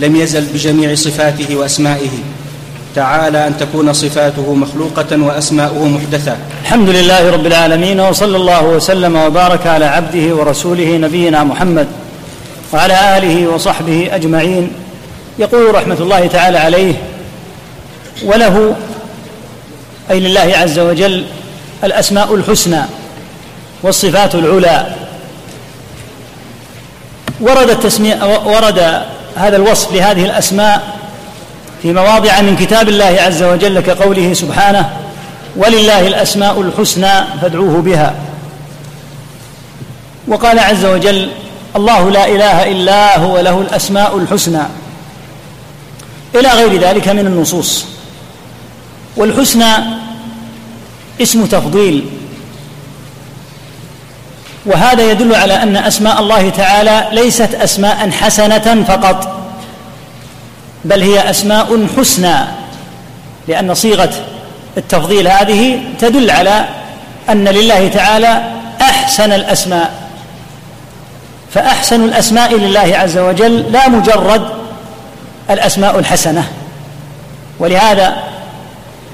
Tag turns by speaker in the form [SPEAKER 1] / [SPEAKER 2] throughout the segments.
[SPEAKER 1] لم يزل بجميع صفاته وأسمائه. تعالى أن تكون صفاته مخلوقة وأسماؤه محدثة.
[SPEAKER 2] الحمد لله رب العالمين وصلى الله وسلم وبارك على عبده ورسوله نبينا محمد وعلى آله وصحبه أجمعين. يقول رحمة الله تعالى عليه وله أي لله عز وجل الأسماء الحسنى والصفات العلى ورد التسمية ورد هذا الوصف لهذه الأسماء في مواضع من كتاب الله عز وجل كقوله سبحانه ولله الأسماء الحسنى فادعوه بها. وقال عز وجل الله لا إله إلا هو له الأسماء الحسنى. إلى غير ذلك من النصوص. والحسنى اسم تفضيل وهذا يدل على أن أسماء الله تعالى ليست أسماء حسنة فقط بل هي أسماء حسنى لأن صيغة التفضيل هذه تدل على أن لله تعالى أحسن الأسماء فأحسن الأسماء لله عز وجل لا مجرد الأسماء الحسنة. ولهذا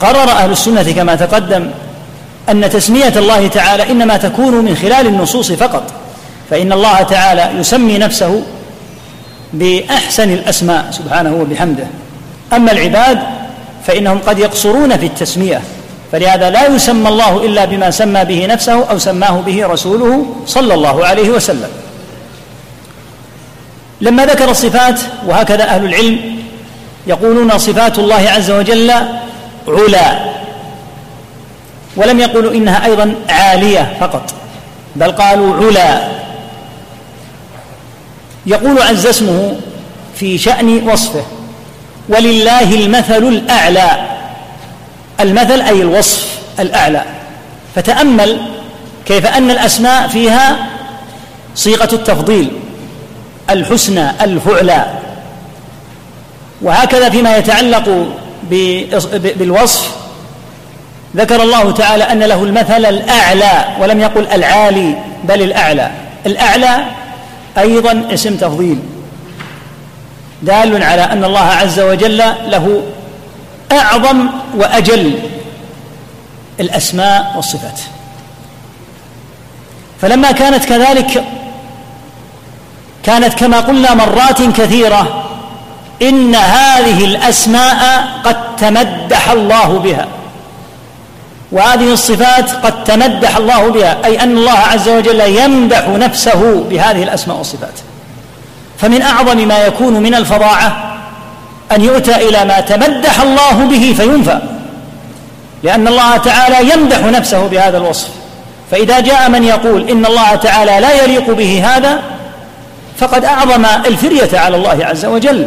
[SPEAKER 2] قرر أهل السنة كما تقدم أن تسمية الله تعالى إنما تكون من خلال النصوص فقط فإن الله تعالى يسمي نفسه بأحسن الأسماء سبحانه وبحمده. أما العباد فإنهم قد يقصرون في التسمية فلهذا لا يسمى الله إلا بما سمى به نفسه أو سماه به رسوله صلى الله عليه وسلم. لما ذكر الصفات وهكذا أهل العلم يقولون صفات الله عز وجل علا ولم يقولوا إنها أيضا عالية فقط بل قالوا علا. يقول عز اسمه في شأن وصفه ولله المثل الأعلى. المثل أي الوصف الأعلى. فتأمل كيف أن الأسماء فيها صيغة التفضيل الحسنى الفعلى. وهكذا فيما يتعلق بالوصف ذكر الله تعالى أن له المثل الأعلى ولم يقل العالي بل الأعلى. الأعلى أيضا اسم تفضيل. دال على أن الله عز وجل له أعظم وأجل الأسماء والصفات. فلما كانت كذلك كانت كما قلنا مرات كثيرة إن هذه الأسماء قد تمدح الله بها. وهذه الصفات قد تمدح الله بها أي أن الله عز وجل يمدح نفسه بهذه الأسماء والصفات. فمن أعظم ما يكون من الفظاعة أن يؤتى إلى ما تمدح الله به فينفى لأن الله تعالى يمدح نفسه بهذا الوصف. فإذا جاء من يقول إن الله تعالى لا يليق به هذا فقد أعظم الفرية على الله عز وجل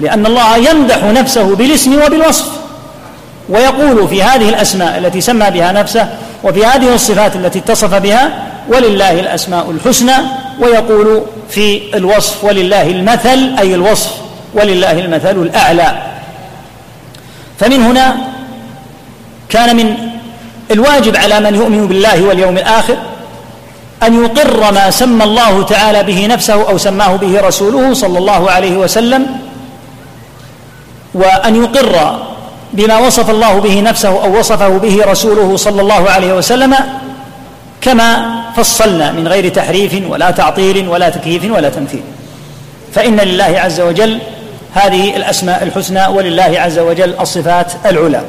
[SPEAKER 2] لأن الله يمدح نفسه بالاسم وبالوصف. ويقول في هذه الأسماء التي سمى بها نفسه وفي هذه الصفات التي اتصف بها ولله الأسماء الحسنى ويقول في الوصف ولله المثل أي الوصف ولله المثل الأعلى. فمن هنا كان من الواجب على من يؤمن بالله واليوم الآخر أن يقر ما سمى الله تعالى به نفسه أو سماه به رسوله صلى الله عليه وسلم وأن يقر بما وصف الله به نفسه أو وصفه به رسوله صلى الله عليه وسلم كما فصلنا من غير تحريف ولا تعطيل ولا تكييف ولا تمثيل. فإن لله عز وجل هذه الأسماء الحسنى ولله عز وجل الصفات العلى.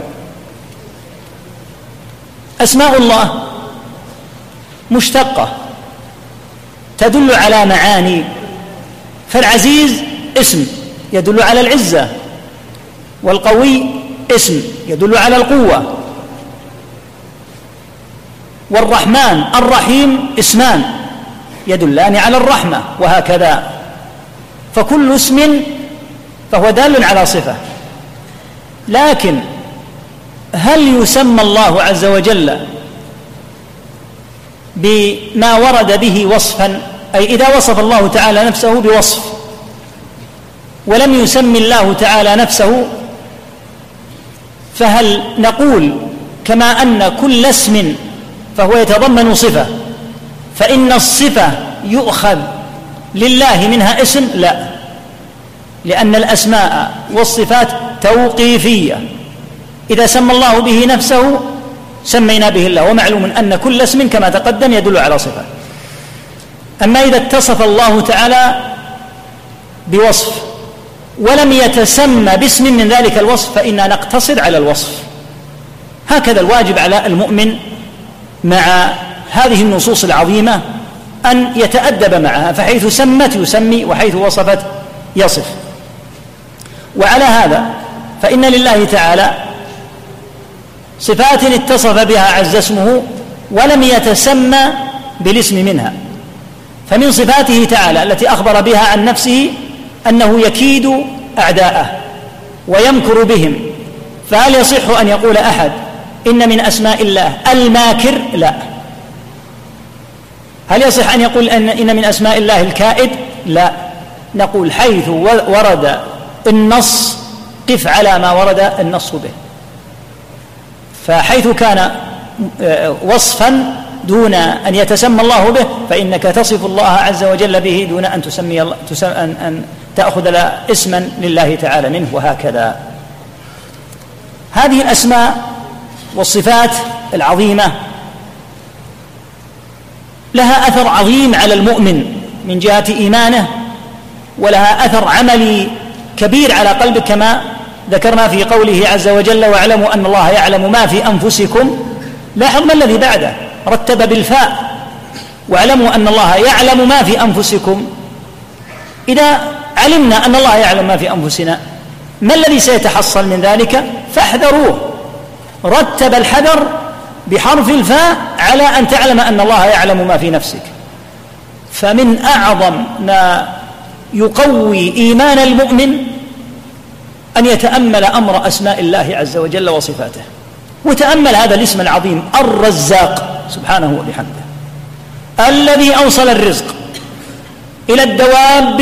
[SPEAKER 2] أسماء الله مشتقة تدل على معاني فالعزيز اسم يدل على العزة والقوي اسم يدل على القوة. والرحمن الرحيم اسمان يدلان على الرحمة وهكذا. فكل اسم فهو دال على صفة. لكن هل يسمى الله عز وجل بما ورد به وصفا؟ أي إذا وصف الله تعالى نفسه بوصف. ولم يسمي الله تعالى نفسه فهل نقول كما أن كل اسم فهو يتضمن صفة فإن الصفة يؤخذ لله منها اسم؟ لا. لأن الأسماء والصفات توقيفية. إذا سمى الله به نفسه سمينا به الله. ومعلوم أن كل اسم كما تقدم يدل على صفة. أما إذا اتصف الله تعالى بوصف ولم يتسمى باسم من ذلك الوصف فإنا نقتصر على الوصف. هكذا الواجب على المؤمن مع هذه النصوص العظيمة أن يتأدب معها فحيث سمت يسمي وحيث وصفت يصف. وعلى هذا فإن لله تعالى صفات اتصف بها عز اسمه ولم يتسمى بالاسم منها. فمن صفاته تعالى التي أخبر بها عن نفسه أنه يكيد أعداءه ويمكر بهم فهل يصح أن يقول أحد إن من أسماء الله الماكر؟ لا. هل يصح أن يقول ان إن من أسماء الله الكائد؟ لا. نقول حيث ورد النص قف على ما ورد النص به. فحيث كان آه، وصفا دون أن يتسمى الله به فإنك تصف الله عز وجل به دون أن تسمي الله ان ان تاخذ اسما لله تعالى منه وهكذا. هذه الأسماء والصفات العظيمة لها أثر عظيم على المؤمن من جهة إيمانه ولها أثر عملي كبير على قلبك كما ذكرنا في قوله عز وجل واعلموا أن الله يعلم ما في أنفسكم لاحظ ما الذي بعده رتب بالفاء واعلموا أن الله يعلم ما في أنفسكم. إذا علمنا أن الله يعلم ما في أنفسنا. ما الذي سيتحصل من ذلك؟ فاحذروه. رتب الحذر بحرف الفاء على أن تعلم أن الله يعلم ما في نفسك. فمن أعظم ما يقوي إيمان المؤمن أن يتأمل أمر أسماء الله عز وجل وصفاته. وتأمل هذا الاسم العظيم الرزاق سبحانه وبحمده. الذي أوصل الرزق إلى الدواب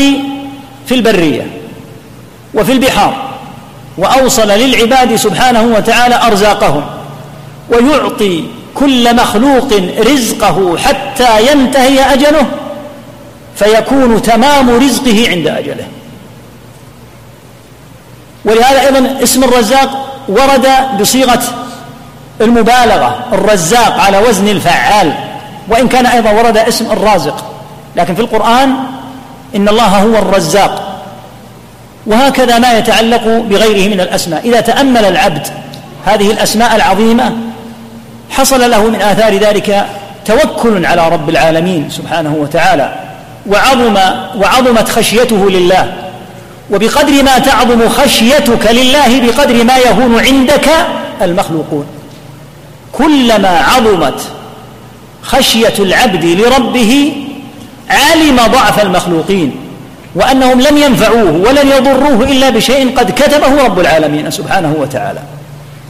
[SPEAKER 2] في البرية وفي البحار وأوصل للعباد سبحانه وتعالى أرزاقهم ويعطي كل مخلوق رزقه حتى ينتهي أجله فيكون تمام رزقه عند أجله. ولهذا أيضا اسم الرزاق ورد بصيغة المبالغة الرزاق على وزن الفعال وإن كان أيضا ورد اسم الرازق. لكن في القرآن إن الله هو الرزاق. وهكذا ما يتعلق بغيره من الأسماء. إذا تأمل العبد هذه الأسماء العظيمة حصل له من آثار ذلك توكل على رب العالمين سبحانه وتعالى وعظم وعظمت خشيته لله. وبقدر ما تعظم خشيتك لله بقدر ما يهون عندك المخلوقون. كلما عظمت خشية العبد لربه علم ضعف المخلوقين وأنهم لن ينفعوه ولن يضروه إلا بشيء قد كتبه رب العالمين سبحانه وتعالى.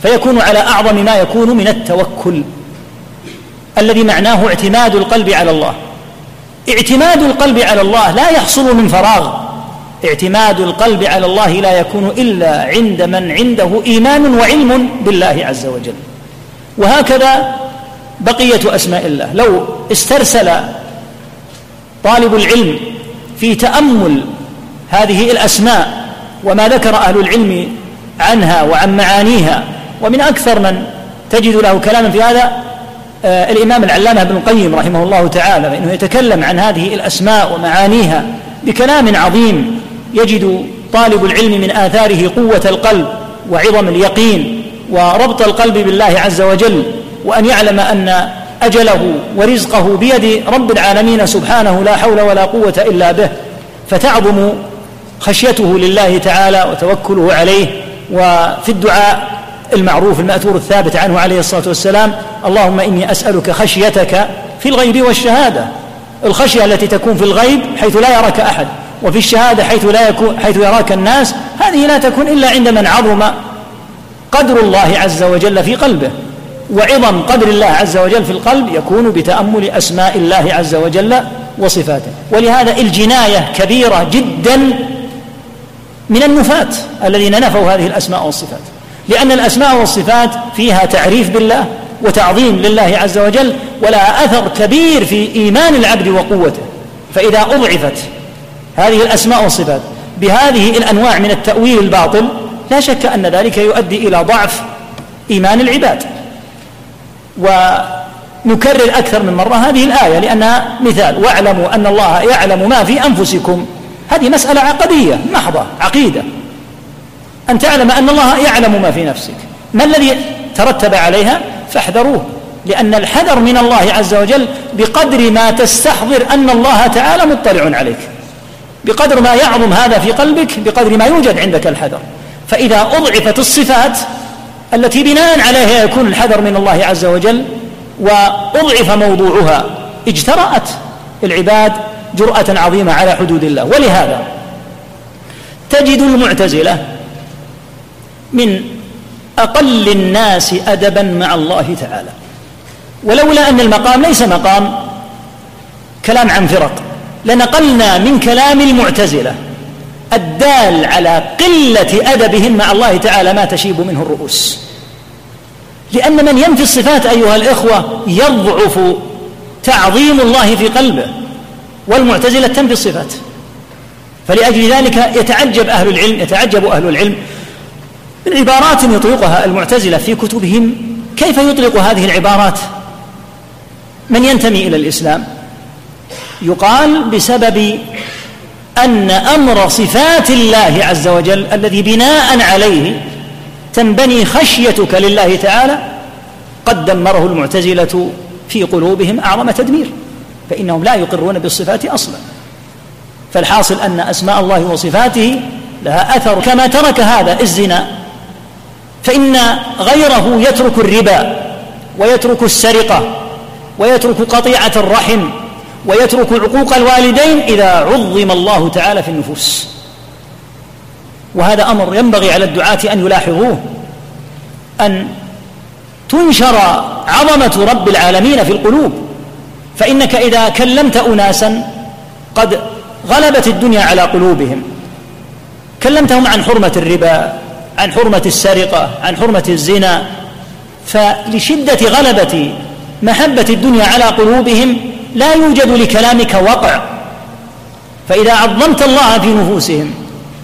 [SPEAKER 2] فيكون على أعظم ما يكون من التوكل الذي معناه اعتماد القلب على الله. اعتماد القلب على الله لا يحصل من فراغ. اعتماد القلب على الله لا يكون إلا عند من عنده إيمان وعلم بالله عز وجل. وهكذا بقية أسماء الله. لو استرسل طالب العلم في تأمل هذه الأسماء وما ذكر أهل العلم عنها وعن معانيها ومن أكثر من تجد له كلاما في هذا آه الإمام العلامة ابن القيم رحمه الله تعالى فإنه يتكلم عن هذه الأسماء ومعانيها بكلام عظيم يجد طالب العلم من آثاره قوة القلب وعظم اليقين وربط القلب بالله عز وجل وأن يعلم أن أجله ورزقه بيد رب العالمين سبحانه لا حول ولا قوة إلا به فتعظم خشيته لله تعالى وتوكله عليه. وفي الدعاء المعروف المأثور الثابت عنه عليه الصلاة والسلام اللهم إني أسألك خشيتك في الغيب والشهادة. الخشية التي تكون في الغيب حيث لا يراك أحد وفي الشهادة حيث لا يكون حيث يراك الناس هذه لا تكون إلا عند من عظم قدر الله عز وجل في قلبه. وعظم قدر الله عز وجل في القلب يكون بتأمل أسماء الله عز وجل وصفاته. ولهذا الجناية كبيرة جدا من النفاة الذين نفوا هذه الأسماء والصفات. لأن الأسماء والصفات فيها تعريف بالله وتعظيم لله عز وجل ولها أثر كبير في إيمان العبد وقوته. فإذا أضعفت هذه الأسماء والصفات بهذه الأنواع من التأويل الباطل لا شك أن ذلك يؤدي إلى ضعف إيمان العباد. ونكرر أكثر من مرة هذه الآية لأنها مثال. واعلموا أن الله يعلم ما في أنفسكم. هذه مسألة عقدية محضة عقيدة. أن تعلم أن الله يعلم ما في نفسك. ما الذي ترتب عليها؟ فاحذروه. لأن الحذر من الله عز وجل بقدر ما تستحضر أن الله تعالى مطلع عليك. بقدر ما يعظم هذا في قلبك بقدر ما يوجد عندك الحذر. فإذا أضعفت الصفات التي بناء عليها يكون الحذر من الله عز وجل وأضعف موضوعها اجترأت العباد جرأة عظيمة على حدود الله. ولهذا تجد المعتزلة من أقل الناس أدبا مع الله تعالى. ولولا أن المقام ليس مقام كلام عن فرق لنقلنا من كلام المعتزلة الدال على قلة أدبهم مع الله تعالى ما تشيب منه الرؤوس. لأن من ينفي الصفات أيها الإخوة يضعف تعظيم الله في قلبه والمعتزلة تنفي الصفات. فلأجل ذلك يتعجب أهل العلم يتعجب أهل العلم من عبارات يطلقها المعتزلة في كتبهم. كيف يطلق هذه العبارات؟ من ينتمي إلى الإسلام؟ يقال بسبب أن أمر صفات الله عز وجل الذي بناء عليه تنبني خشيتك لله تعالى قد دمره المعتزلة في قلوبهم أعظم تدمير فإنهم لا يقرون بالصفات أصلا. فالحاصل أن أسماء الله وصفاته لها أثر كما ترك هذا الزنا. فإن غيره يترك الربا ويترك السرقة ويترك قطيعة الرحم ويترك عقوق الوالدين إذا عظم الله تعالى في النفوس. وهذا أمر ينبغي على الدعاة أن يلاحظوه أن تنشر عظمة رب العالمين في القلوب. فإنك إذا كلمت اناسا قد غلبت الدنيا على قلوبهم. كلمتهم عن حرمة الربا عن حرمة السرقة عن حرمة الزنا. فلشدة غلبة محبة الدنيا على قلوبهم لا يوجد لكلامك وقع. فإذا عظمت الله في نفوسهم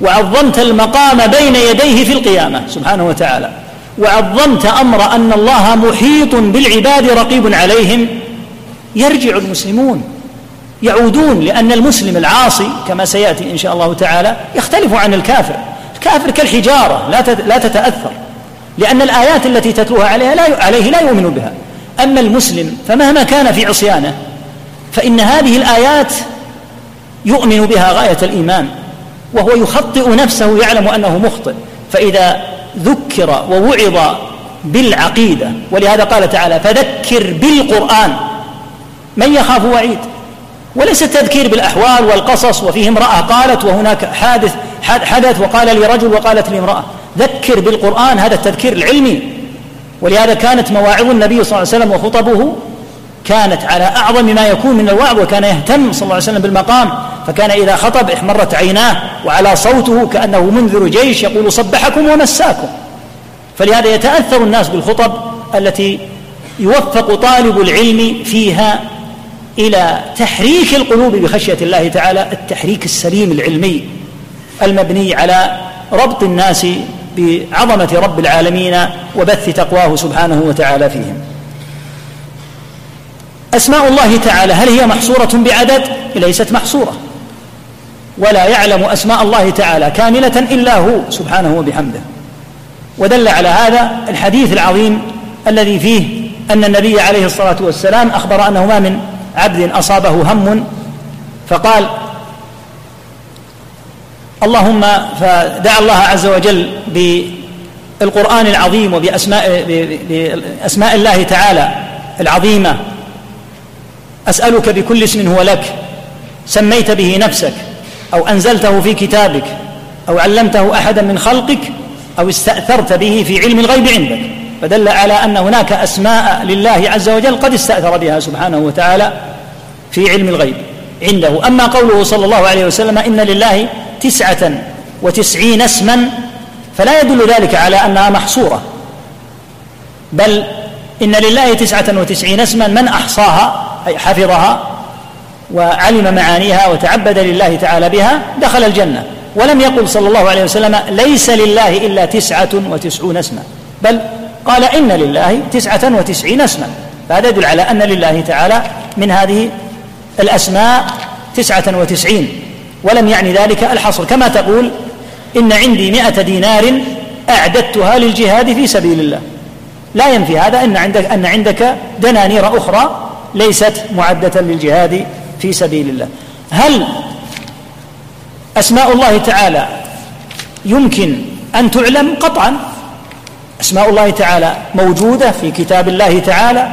[SPEAKER 2] وعظمت المقام بين يديه في القيامة سبحانه وتعالى وعظمت أمر أن الله محيط بالعباد رقيب عليهم يرجع المسلمون يعودون لأن المسلم العاصي كما سيأتي إن شاء الله تعالى يختلف عن الكافر. الكافر كالحجارة لا لا تتأثر لأن الآيات التي تتلوها عليها لا عليه لا يؤمن بها. أما المسلم فمهما كان في عصيانه فإن هذه الآيات يؤمن بها غاية الإيمان وهو يخطئ نفسه يعلم أنه مخطئ. فإذا ذكر ووعظ بالعقيدة ولهذا قال تعالى فذكر بالقرآن من يخاف وعيد وليس التذكير بالأحوال والقصص. وفيه امرأة قالت وهناك حادث حدث وقال لي رجل وقالت لي امرأة ذكر بالقرآن هذا التذكير العلمي. ولهذا كانت مواعظ النبي صلى الله عليه وسلم وخطبه كانت على أعظم ما يكون من الوعظ وكان يهتم صلى الله عليه وسلم بالمقام فكان إذا خطب احمرت عيناه وعلى صوته كأنه منذر جيش يقول صبحكم ومساكم. فلهذا يتأثر الناس بالخطب التي يوفق طالب العلم فيها إلى تحريك القلوب بخشية الله تعالى التحريك السليم العلمي المبني على ربط الناس بعظمة رب العالمين وبث تقواه سبحانه وتعالى فيهم. أسماء الله تعالى هل هي محصورة بعدد؟ ليست محصورة. ولا يعلم أسماء الله تعالى كاملة إلا هو سبحانه وبحمده. ودل على هذا الحديث العظيم الذي فيه أن النبي عليه الصلاة والسلام أخبر أنه ما من عبد أصابه هم فقال اللهم فدعا الله عز وجل بالقرآن العظيم وبأسماء بأسماء الله تعالى العظيمة. أسألك بكل اسم هو لك سميت به نفسك أو أنزلته في كتابك أو علمته أحدا من خلقك أو استأثرت به في علم الغيب عندك. فدل على أن هناك أسماء لله عز وجل قد استأثر بها سبحانه وتعالى في علم الغيب عنده. أما قوله صلى الله عليه وسلم إن لله تسعة وتسعين اسما فلا يدل ذلك على أنها محصورة بل إن لله تسعة وتسعين اسما من أحصاها أي حفظها وعلم معانيها وتعبد لله تعالى بها دخل الجنة. ولم يقل صلى الله عليه وسلم ليس لله إلا تسعة وتسعون اسما بل قال إن لله تسعة وتسعين اسما. فهذا يدل على أن لله تعالى من هذه الأسماء تسعة وتسعين ولم يعني ذلك الحصر. كما تقول إن عندي مئة دينار أعددتها للجهاد في سبيل الله. لا ينفي هذا أن عندك أن عندك دنانير أخرى ليست معدة للجهاد في سبيل الله. هل أسماء الله تعالى يمكن أن تعلم؟ قطعا. أسماء الله تعالى موجودة في كتاب الله تعالى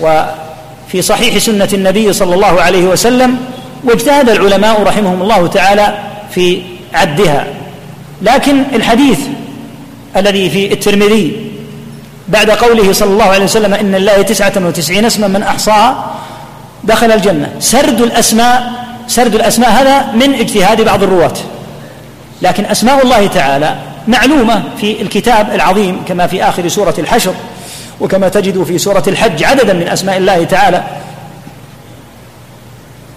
[SPEAKER 2] وفي صحيح سنة النبي صلى الله عليه وسلم واجتهد العلماء رحمهم الله تعالى في عدها. لكن الحديث الذي في الترمذي بعد قوله صلى الله عليه وسلم إن الله تسعة وتسعين اسما من أحصاها دخل الجنة. سرد الأسماء سرد الأسماء هذا من اجتهاد بعض الرواة. لكن أسماء الله تعالى معلومة في الكتاب العظيم كما في آخر سورة الحشر وكما تجد في سورة الحج عددا من أسماء الله تعالى.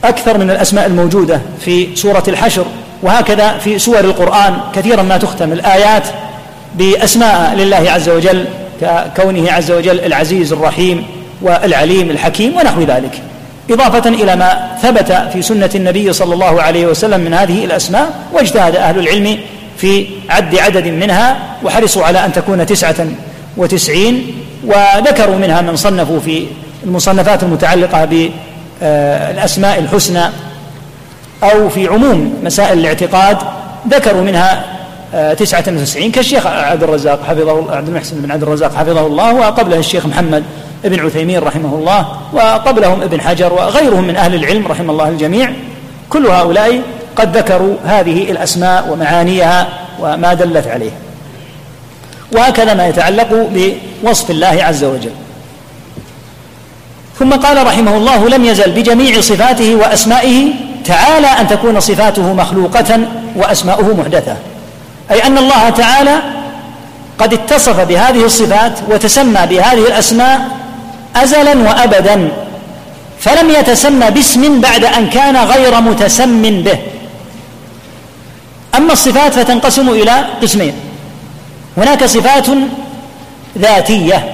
[SPEAKER 2] أكثر من الأسماء الموجودة في سورة الحشر. وهكذا في سور القرآن كثيرا ما تختم. الآيات بأسماء لله عز وجل. ككونه عز وجل العزيز الرحيم والعليم الحكيم ونحو ذلك. إضافة إلى ما ثبت في سنة النبي صلى الله عليه وسلم من هذه الأسماء واجتهد أهل العلم في عد عدد منها وحرصوا على أن تكون تسعة وتسعين وذكروا منها من صنفوا في المصنفات المتعلقة بالأسماء الحسنى أو في عموم مسائل الاعتقاد ذكروا منها تسعة وتسعين كالشيخ عبد الرزاق حفظه عبد المحسن بن عبد الرزاق حفظه الله وقبله الشيخ محمد بن عثيمين رحمه الله وقبلهم ابن حجر وغيرهم من أهل العلم رحم الله الجميع. كل هؤلاء قد ذكروا هذه الأسماء ومعانيها وما دلت عليه. وهكذا ما يتعلق بوصف الله عز وجل. ثم قال رحمه الله لم يزل بجميع صفاته وأسمائه تعالى أن تكون صفاته مخلوقة وأسماؤه محدثة. أي أن الله تعالى قد اتصف بهذه الصفات وتسمى بهذه الأسماء أزلا وأبدا فلم يتسمى باسم بعد أن كان غير متسم به. أما الصفات فتنقسم إلى قسمين. هناك صفات ذاتية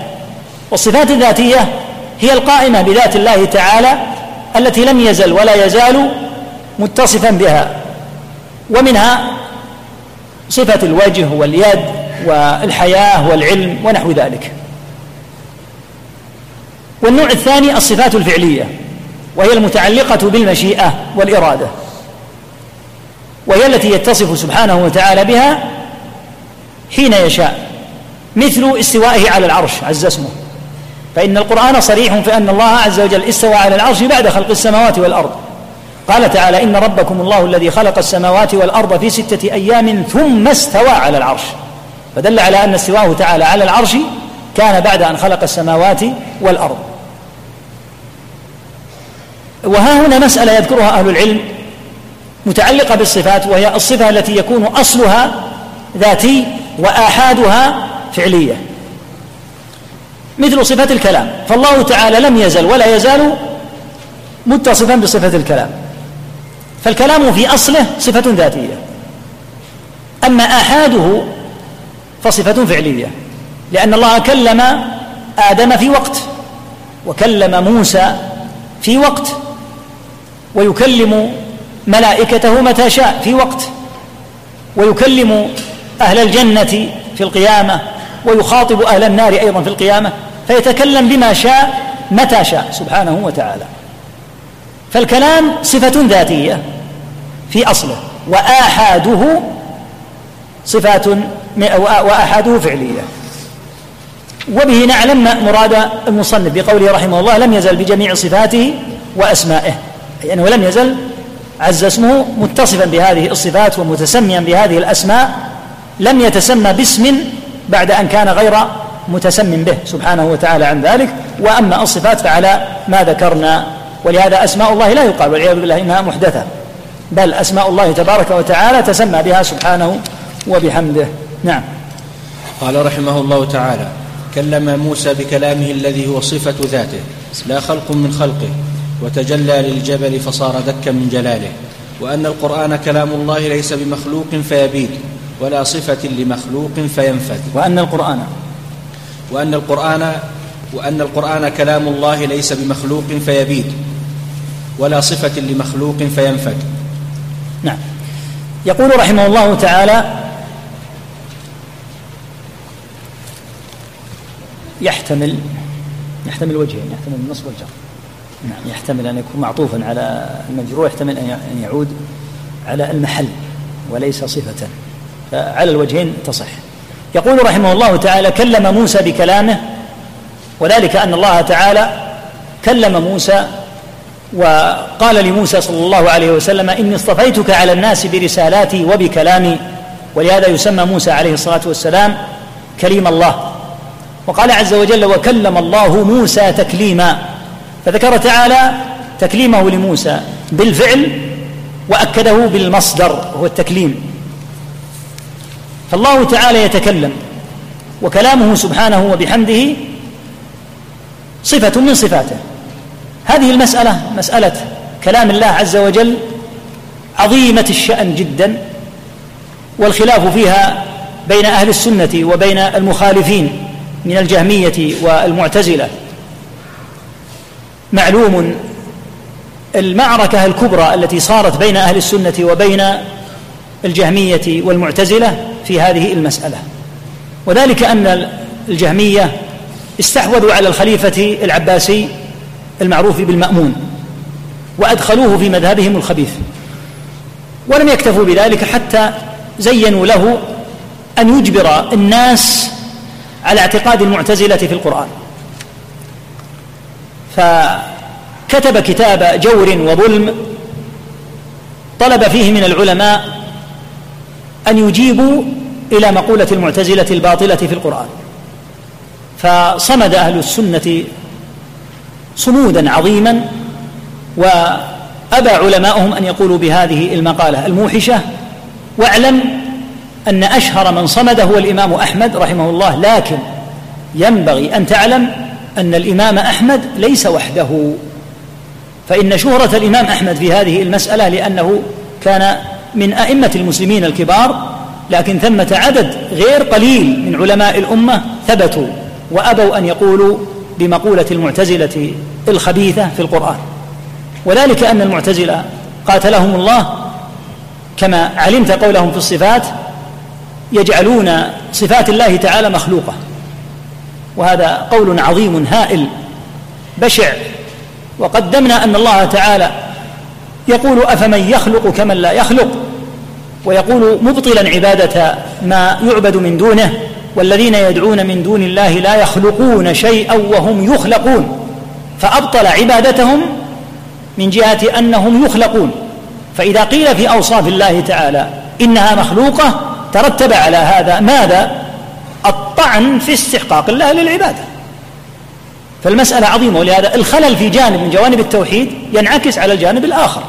[SPEAKER 2] والصفات الذاتية هي القائمة بذات الله تعالى التي لم يزل ولا يزال متصفا بها ومنها صفة الوجه واليد والحياة والعلم ونحو ذلك. والنوع الثاني الصفات الفعلية وهي المتعلقة بالمشيئة والإرادة وهي التي يتصف سبحانه وتعالى بها حين يشاء مثل استوائه على العرش عز اسمه. فإن القرآن صريح في أن الله عز وجل استوى على العرش بعد خلق السماوات والأرض. قال تعالى إن ربكم الله الذي خلق السماوات والأرض في ستة أيام ثم استوى على العرش. فدل على أن استواه تعالى على العرش كان بعد أن خلق السماوات والأرض. وها هنا مسألة يذكرها أهل العلم متعلقة بالصفات وهي الصفة التي يكون أصلها ذاتي وآحادها فعلية. مثل صفة الكلام. فالله تعالى لم يزل ولا يزال متصفا بصفة الكلام. فالكلام في أصله صفة ذاتية. أما آحاده فصفة فعلية لأن الله كلم آدم في وقت وكلم موسى في وقت ويكلم ملائكته متى شاء في وقت ويكلم أهل الجنة في القيامة ويخاطب أهل النار أيضا في القيامة فيتكلم بما شاء متى شاء سبحانه وتعالى. فالكلام صفة ذاتية في أصله وآحاده صفات وآحاده فعلية. وبه نعلم مراد المصنف بقوله رحمه الله لم يزل بجميع صفاته وأسمائه. أي أنه لم يزل عز اسمه متصفا بهذه الصفات ومتسميا بهذه الأسماء لم يتسمى باسم بعد أن كان غير متسم به سبحانه وتعالى عن ذلك. وأما الصفات فعلى ما ذكرنا ولهذا أسماء الله لا يقال والعياذ بالله إنها محدثة. بل أسماء الله تبارك وتعالى تسمى بها سبحانه وبحمده. نعم.
[SPEAKER 1] قال رحمه الله تعالى كلم موسى بكلامه الذي هو صفة ذاته لا خلق من خلقه وتجلى للجبل فصار دكا من جلاله. وأن القرآن كلام الله ليس بمخلوق فيبيد ولا صفة لمخلوق فينفد
[SPEAKER 2] وأن القرآن.
[SPEAKER 1] وأن القرآن وأن القرآن كلام الله ليس بمخلوق فيبيد ولا صفة لمخلوق فينفد.
[SPEAKER 2] نعم. يقول رحمه الله تعالى يحتمل يحتمل وجهين يحتمل النصب والجر. نعم يحتمل أن يكون معطوفا على المجرور يحتمل أن يعود على المحل وليس صفة. فعلى الوجهين تصح. يقول رحمه الله تعالى كلم موسى بكلامه وذلك أن الله تعالى كلم موسى وقال لموسى صلى الله عليه وسلم إني اصطفيتك على الناس برسالاتي وبكلامي ولهذا يسمى موسى عليه الصلاة والسلام كليم الله. وقال عز وجل وكلم الله موسى تكليما فذكر تعالى تكليمه لموسى بالفعل وأكده بالمصدر وهو التكليم. فالله تعالى يتكلم وكلامه سبحانه وبحمده صفة من صفاته. هذه المسألة مسألة كلام الله عز وجل عظيمة الشأن جدا والخلاف فيها بين أهل السنة وبين المخالفين من الجهمية والمعتزلة. معلوم المعركة الكبرى التي صارت بين أهل السنة وبين الجهمية والمعتزلة في هذه المسألة. وذلك أن الجهمية استحوذوا على الخليفة العباسي المعروف بالمأمون وأدخلوه في مذهبهم الخبيث ولم يكتفوا بذلك حتى زينوا له أن يجبر الناس على اعتقاد المعتزلة في القرآن. فكتب كتاب جور وظلم طلب فيه من العلماء أن يجيبوا إلى مقولة المعتزلة الباطلة في القرآن. فصمد أهل السنة صمودا عظيما وأبى علماؤهم أن يقولوا بهذه المقالة الموحشة واعلم أن أشهر من صمد هو الإمام أحمد رحمه الله لكن ينبغي أن تعلم أن الإمام أحمد ليس وحده. فإن شهرة الإمام أحمد في هذه المسألة لأنه كان من أئمة المسلمين الكبار لكن ثمة عدد غير قليل من علماء الأمة ثبتوا وأبوا أن يقولوا بمقولة المعتزلة الخبيثة في القرآن. وذلك أن المعتزلة قاتلهم الله كما علمت قولهم في الصفات يجعلون صفات الله تعالى مخلوقة. وهذا قول عظيم هائل بشع. وقدمنا أن الله تعالى يقول أفمن يخلق كمن لا يخلق ويقول مبطلا عبادة ما يعبد من دونه والذين يدعون من دون الله لا يخلقون شيئا وهم يخلقون. فأبطل عبادتهم من جهة أنهم يخلقون. فإذا قيل في أوصاف الله تعالى إنها مخلوقة ترتب على هذا ماذا؟ الطعن في استحقاق الله للعبادة. فالمسألة عظيمة ولهذا الخلل في جانب من جوانب التوحيد ينعكس على الجانب الآخر.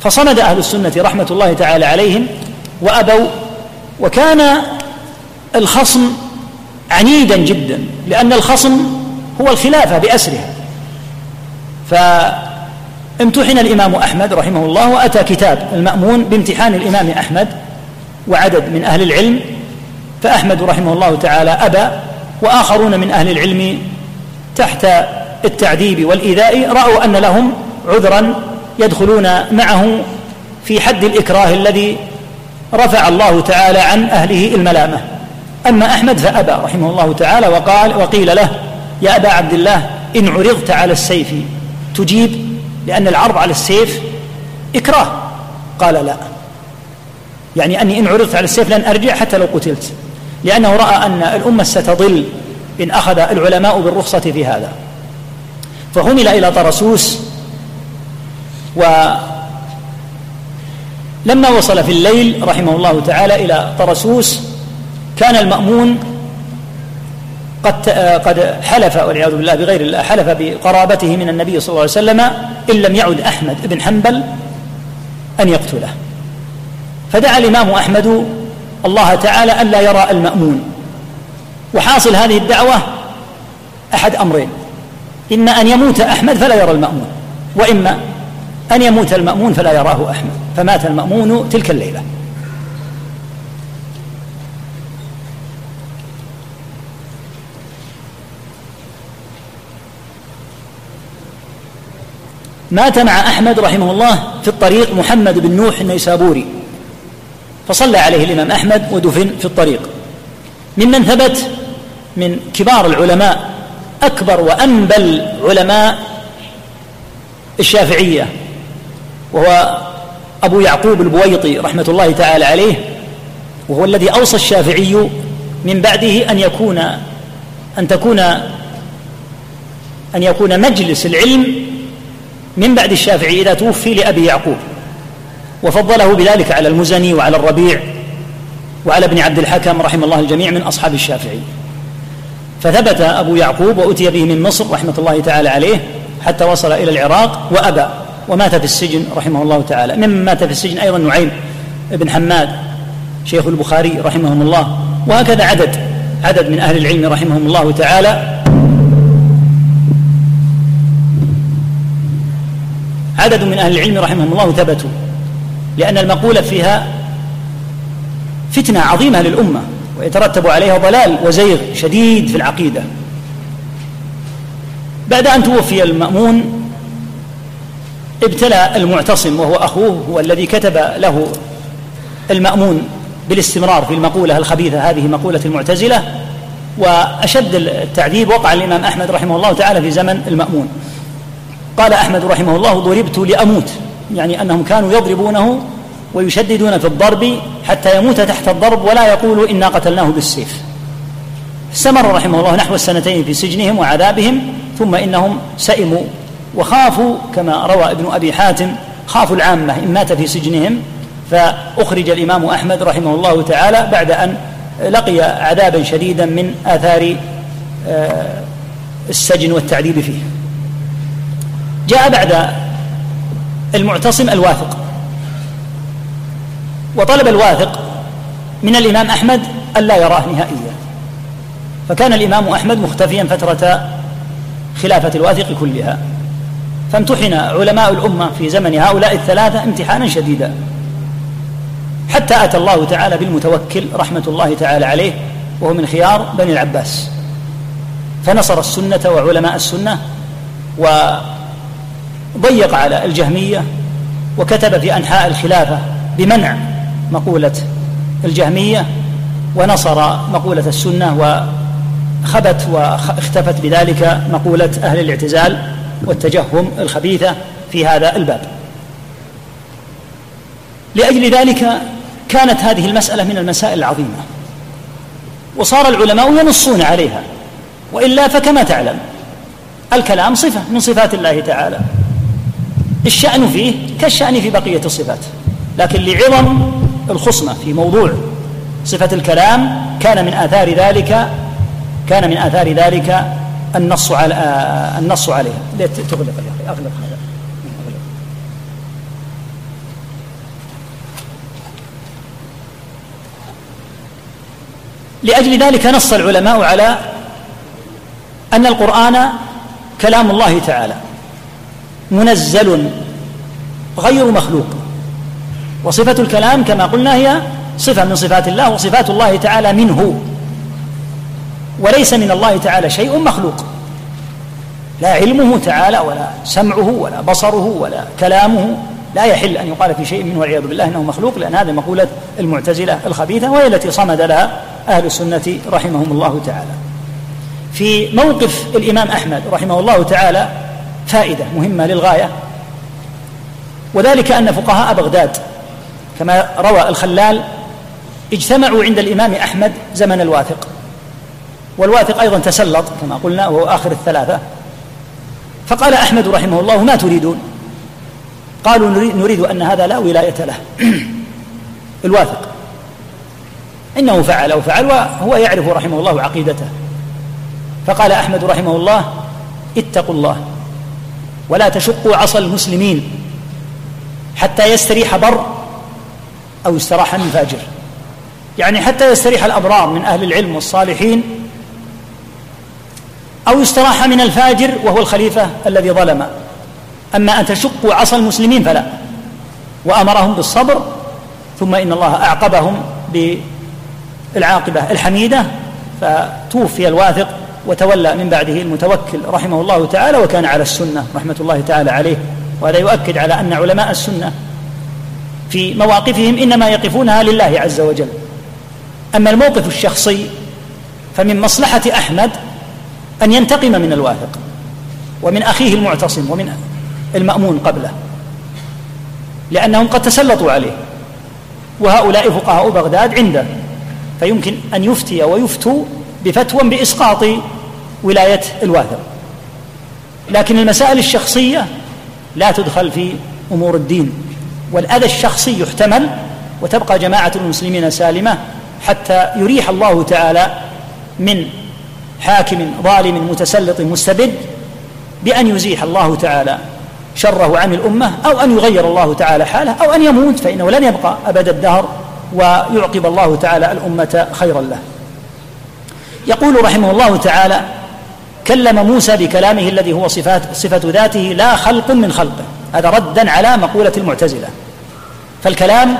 [SPEAKER 2] فصمد أهل السنة رحمة الله تعالى عليهم وأبوا وكان الخصم عنيدا جدا لأن الخصم هو الخلافة بأسرها. فامتحن الإمام أحمد رحمه الله وأتى كتاب المأمون بامتحان الإمام أحمد وعدد من أهل العلم فأحمد رحمه الله تعالى أبى وآخرون من أهل العلم تحت التعذيب والإيذاء رأوا أن لهم عذرا يدخلون معه في حد الإكراه الذي رفع الله تعالى عن أهله الملامة. أما أحمد فأبى رحمه الله تعالى وقال وقيل له يا أبا عبد الله إن عرضت على السيف تجيب لأن العرض على السيف إكراه. قال لا. يعني أني إن عرضت على السيف لن أرجع حتى لو قتلت لأنه رأى أن الأمة ستضل إن أخذ العلماء بالرخصة في هذا. فحمل إلى طرسوس ولما وصل في الليل رحمه الله تعالى إلى طرسوس كان المأمون قد قد حلف والعياذ بالله بغير الله حلف بقرابته من النبي صلى الله عليه وسلم إن لم يعد أحمد بن حنبل أن يقتله. فدعا الإمام أحمد الله تعالى ألا يرى المأمون. وحاصل هذه الدعوة أحد أمرين إما أن يموت أحمد فلا يرى المأمون وإما أن يموت المأمون فلا يراه أحمد فمات المأمون تلك الليلة. مات مع أحمد رحمه الله في الطريق محمد بن نوح النيسابوري. فصلى عليه الإمام أحمد ودفن في الطريق. ممن ثبت من كبار العلماء أكبر وأنبل علماء الشافعية وهو أبو يعقوب البويطي رحمة الله تعالى عليه وهو الذي أوصى الشافعي من بعده أن يكون أن تكون أن يكون مجلس العلم من بعد الشافعي إذا توفي لأبي يعقوب وفضله بذلك على المزني وعلى الربيع وعلى ابن عبد الحكم رحم الله الجميع من أصحاب الشافعي. فثبت أبو يعقوب وأتي به من مصر رحمة الله تعالى عليه حتى وصل إلى العراق وأبى ومات في السجن رحمه الله تعالى. ممن مات في السجن أيضا نعيم بن حماد شيخ البخاري رحمهم الله وهكذا عدد عدد من أهل العلم رحمهم الله تعالى عدد من أهل العلم رحمهم الله ثبتوا لأن المقولة فيها فتنة عظيمة للأمة ويترتب عليها ضلال وزيغ شديد في العقيدة. بعد أن توفي المأمون ابتلى المعتصم وهو أخوه هو الذي كتب له المأمون بالاستمرار في المقولة الخبيثة هذه مقولة المعتزلة وأشد التعذيب وقع الإمام أحمد رحمه الله تعالى في زمن المأمون. قال أحمد رحمه الله ضربت لأموت. يعني أنهم كانوا يضربونه ويشددون في الضرب حتى يموت تحت الضرب ولا يقول إنا قتلناه بالسيف. استمر رحمه الله نحو السنتين في سجنهم وعذابهم ثم إنهم سئموا وخافوا كما روى ابن أبي حاتم خافوا العامة إن مات في سجنهم. فأخرج الإمام أحمد رحمه الله تعالى بعد أن لقي عذابا شديدا من آثار آه، السجن والتعذيب فيه. جاء بعد المعتصم الواثق. وطلب الواثق من الإمام أحمد ألا يراه نهائيا. فكان الإمام أحمد مختفيا فترة خلافة الواثق كلها. فامتحن علماء الأمة في زمن هؤلاء الثلاثة امتحانا شديدا. حتى أتى الله تعالى بالمتوكل رحمة الله تعالى عليه وهو من خيار بني العباس. فنصر السنة وعلماء السنة وضيق على الجهمية وكتب في أنحاء الخلافة بمنع مقولة الجهمية ونصر مقولة السنة وخبت واختفت بذلك مقولة أهل الاعتزال والتجهم الخبيثة في هذا الباب. لأجل ذلك كانت هذه المسألة من المسائل العظيمة وصار العلماء ينصون عليها وإلا فكما تعلم الكلام صفة من صفات الله تعالى. الشأن فيه كالشأن في بقية الصفات لكن لعظم الخصمة في موضوع صفة الكلام كان من آثار ذلك كان من آثار ذلك النص على النص عليها. تغلق يا أخي؟ أغلق هذا. لأجل ذلك نص العلماء على أن القرآن كلام الله تعالى. منزل غير مخلوق. وصفة الكلام كما قلنا هي صفة من صفات الله وصفات الله تعالى منه. وليس من الله تعالى شيء مخلوق. لا علمه تعالى ولا سمعه ولا بصره ولا كلامه. لا يحل أن يقال في شيء منه والعياذ بالله إنه مخلوق لأن هذه مقولة المعتزلة الخبيثة وهي التي صمد لها أهل السنة رحمهم الله تعالى. في موقف الإمام أحمد رحمه الله تعالى فائدة مهمة للغاية. وذلك أن فقهاء بغداد كما روى الخلال اجتمعوا عند الإمام أحمد زمن الواثق. والواثق أيضا تسلط كما قلنا وهو آخر الثلاثة. فقال أحمد رحمه الله ما تريدون؟ قالوا نريد أن هذا لا ولاية له. الواثق. إنه فعل أو فعل وهو يعرف رحمه الله عقيدته. فقال أحمد رحمه الله اتقوا الله. ولا تشقوا عصا المسلمين حتى يستريح بر أو يستراح من فاجر يعني حتى يستريح الأبرار من أهل العلم والصالحين أو يستراح من الفاجر وهو الخليفة الذي ظلم. أما أن تشقوا عصا المسلمين فلا. وأمرهم بالصبر ثم إن الله أعقبهم بالعاقبة الحميدة فتوفي الواثق وتولى من بعده المتوكل رحمه الله تعالى وكان على السنة رحمة الله تعالى عليه وهذا يؤكد على أن علماء السنة في مواقفهم إنما يقفونها لله عز وجل. أما الموقف الشخصي فمن مصلحة أحمد أن ينتقم من الواثق ومن أخيه المعتصم ومن المأمون قبله لأنهم قد تسلطوا عليه وهؤلاء فقهاء بغداد عنده فيمكن أن يفتي ويفتوا بفتوى بإسقاط ولاية الواثق. لكن المسائل الشخصية لا تدخل في أمور الدين. والأذى الشخصي يحتمل وتبقى جماعة المسلمين سالمة حتى يريح الله تعالى من حاكم ظالم متسلط مستبد بأن يزيح الله تعالى شره عن الأمة أو أن يغير الله تعالى حاله أو أن يموت فإنه لن يبقى أبد الدهر ويعقب الله تعالى الأمة خيرا له. يقول رحمه الله تعالى كلم موسى بكلامه الذي هو صفات صفة ذاته لا خلق من خلقه. هذا ردا على مقولة المعتزلة. فالكلام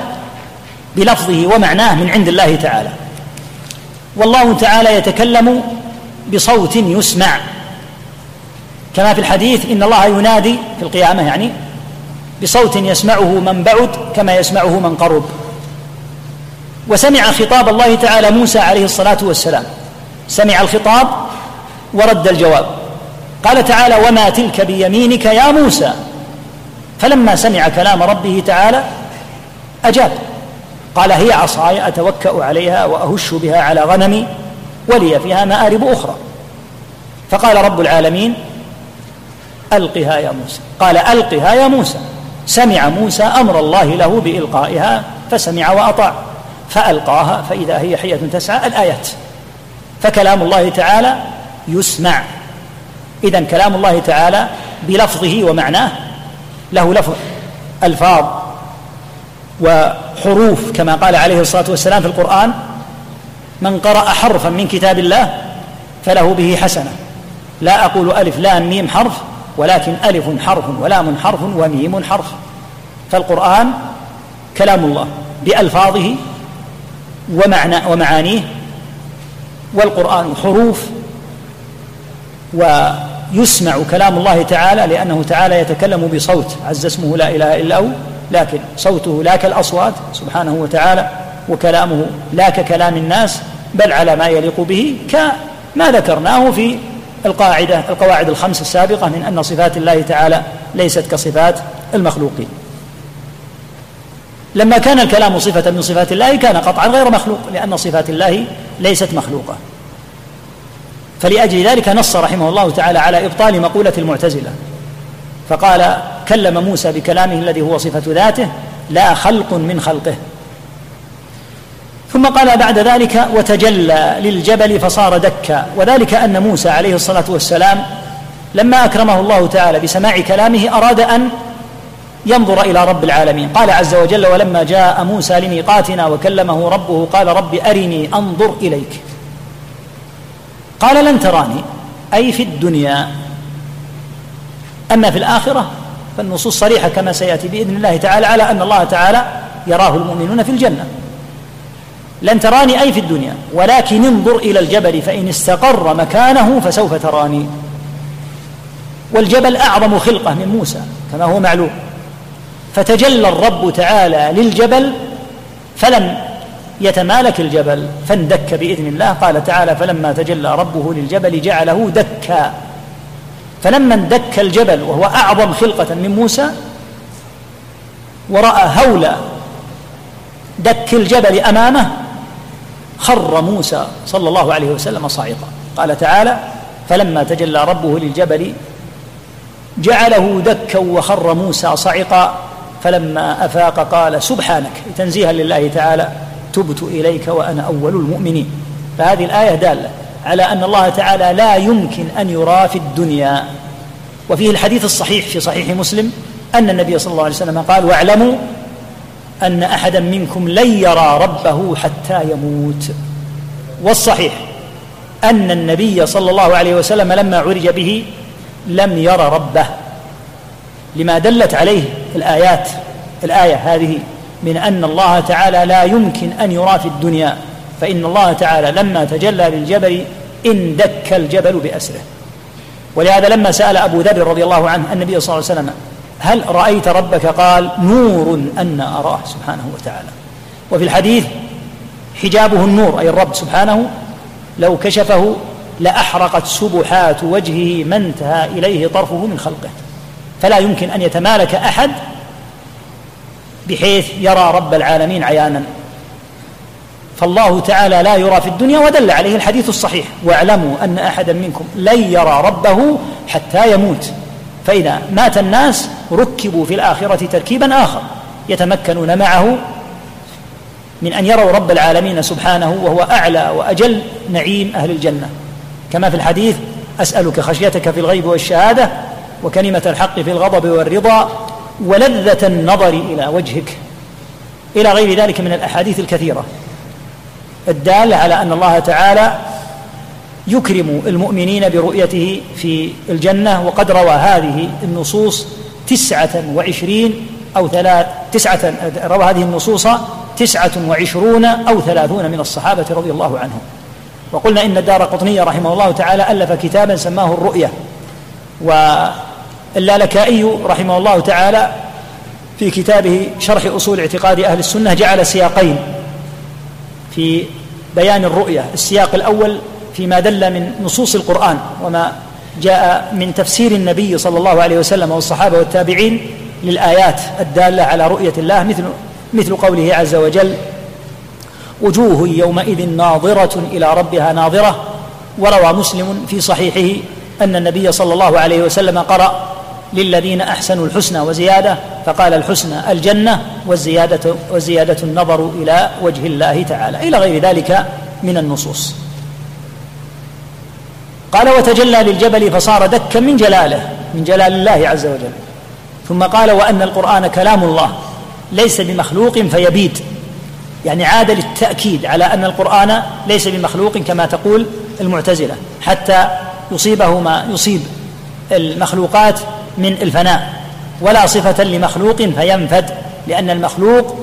[SPEAKER 2] بلفظه ومعناه من عند الله تعالى. والله تعالى يتكلم بصوت يسمع. كما في الحديث إن الله ينادي في القيامة يعني بصوت يسمعه من بعد كما يسمعه من قرب. وسمع خطاب الله تعالى موسى عليه الصلاة والسلام. سمع الخطاب ورد الجواب. قال تعالى وما تلك بيمينك يا موسى. فلما سمع كلام ربه تعالى أجاب. قال هي عصاي أتوكأ عليها وأهش بها على غنمي ولي فيها مآرب أخرى. فقال رب العالمين ألقها يا موسى. قال ألقها يا موسى. سمع موسى أمر الله له بإلقائها فسمع وأطاع. فألقاها فإذا هي حية تسعى الآيات. فكلام الله تعالى يسمع. اذا كلام الله تعالى بلفظه ومعناه له لفظ ألفاظ وحروف كما قال عليه الصلاة والسلام في القرآن من قرأ حرفا من كتاب الله فله به حسنة. لا أقول ألف لام ميم حرف ولكن ألف حرف ولام حرف وميم حرف. فالقرآن كلام الله بألفاظه ومعنى ومعانيه والقرآن حروف ويسمع كلام الله تعالى لأنه تعالى يتكلم بصوت. عز اسمه لا إله إلا هو لكن صوته لا كالأصوات سبحانه وتعالى وكلامه لا ككلام الناس بل على ما يليق به كما ذكرناه في القاعدة القواعد الخمس السابقة من أن صفات الله تعالى ليست كصفات المخلوقين. لما كان الكلام صفة من صفات الله كان قطعا غير مخلوق لأن صفات الله ليست مخلوقة. فلأجل ذلك نص رحمه الله تعالى على إبطال مقولة المعتزلة. فقال كلم موسى بكلامه الذي هو صفة ذاته لا خلق من خلقه. ثم قال بعد ذلك وتجلى للجبل فصار دكا. وذلك أن موسى عليه الصلاة والسلام لما أكرمه الله تعالى بسماع كلامه أراد أن ينظر إلى رب العالمين. قال عز وجل ولما جاء موسى لميقاتنا وكلمه ربه قال رب أرني أنظر إليك. قال لن تراني أي في الدنيا. أما في الآخرة فالنصوص صريحة كما سيأتي بإذن الله تعالى على أن الله تعالى يراه المؤمنون في الجنة. لن تراني أي في الدنيا ولكن انظر إلى الجبل فإن استقر مكانه فسوف تراني. والجبل أعظم خلقة من موسى كما هو معلوم. فتجلى الرب تعالى للجبل فلم يتمالك الجبل فاندك بإذن الله. قال تعالى فلما تجلى ربه للجبل جعله دكا. فلما اندك الجبل وهو أعظم خلقة من موسى ورأى هول دك الجبل أمامه خر موسى صلى الله عليه وسلم صاعقا. قال تعالى فلما تجلى ربه للجبل جعله دكا وخر موسى صعقا فلما أفاق قال سبحانك. تنزيها لله تعالى. تبت إليك وأنا أول المؤمنين. فهذه الآية دالة على أن الله تعالى لا يمكن أن يرى في الدنيا. وفيه الحديث الصحيح في صحيح مسلم أن النبي صلى الله عليه وسلم قال واعلموا أن أحدا منكم لن يرى ربه حتى يموت. والصحيح أن النبي صلى الله عليه وسلم لما عرج به لم ير ربه. لما دلت عليه الآيات الآية هذه من أن الله تعالى لا يمكن أن يرى في الدنيا فإن الله تعالى لما تجلى للجبل اندك الجبل بأسره. ولهذا لما سأل أبو ذر رضي الله عنه النبي صلى الله عليه وسلم هل رأيت ربك؟ قال نور أن أراه سبحانه وتعالى. وفي الحديث حجابه النور أي الرب سبحانه لو كشفه لأحرقت سبحات وجهه ما انتهى إليه طرفه من خلقه. فلا يمكن أن يتمالك أحد بحيث يرى رب العالمين عيانا. فالله تعالى لا يرى في الدنيا ودل عليه الحديث الصحيح. واعلموا أن أحدا منكم لن يرى ربه حتى يموت. فإذا مات الناس ركبوا في الآخرة تركيبا آخر يتمكنون معه من أن يروا رب العالمين سبحانه وهو أعلى وأجل نعيم أهل الجنة. كما في الحديث أسألك خشيتك في الغيب والشهادة وكلمة الحق في الغضب والرضا ولذة النظر إلى وجهك إلى غير ذلك من الأحاديث الكثيرة الداله على أن الله تعالى يكرم المؤمنين برؤيته في الجنة وقد روى هذه النصوص تسعة وعشرين أو ثلاث تسعة روى هذه النصوص تسعة وعشرون أو ثلاثون من الصحابة رضي الله عنهم. وقلنا إن الدار قطنية رحمه الله تعالى ألف كتابا سماه الرؤية واللالكائي رحمه الله تعالى في كتابه شرح أصول اعتقاد أهل السنة جعل سياقين في بيان الرؤية. السياق الأول فيما دل من نصوص القرآن وما جاء من تفسير النبي صلى الله عليه وسلم والصحابة والتابعين للآيات الدالة على رؤية الله مثل مثل قوله عز وجل وجوه يومئذ ناظرة إلى ربها ناظرة وروى مسلم في صحيحه أن النبي صلى الله عليه وسلم قرأ للذين أحسنوا الحسنى وزيادة فقال الحسنى الجنة والزيادة والزياده النظر إلى وجه الله تعالى. إلى غير ذلك من النصوص. قال وتجلى للجبل فصار دكا من جلاله من جلال الله عز وجل. ثم قال وأن القرآن كلام الله ليس بمخلوق فيبيد يعني عاد للتأكيد على أن القرآن ليس بمخلوق كما تقول المعتزلة حتى يصيبه ما يصيب المخلوقات من الفناء ولا صفة لمخلوق فينفد لأن المخلوق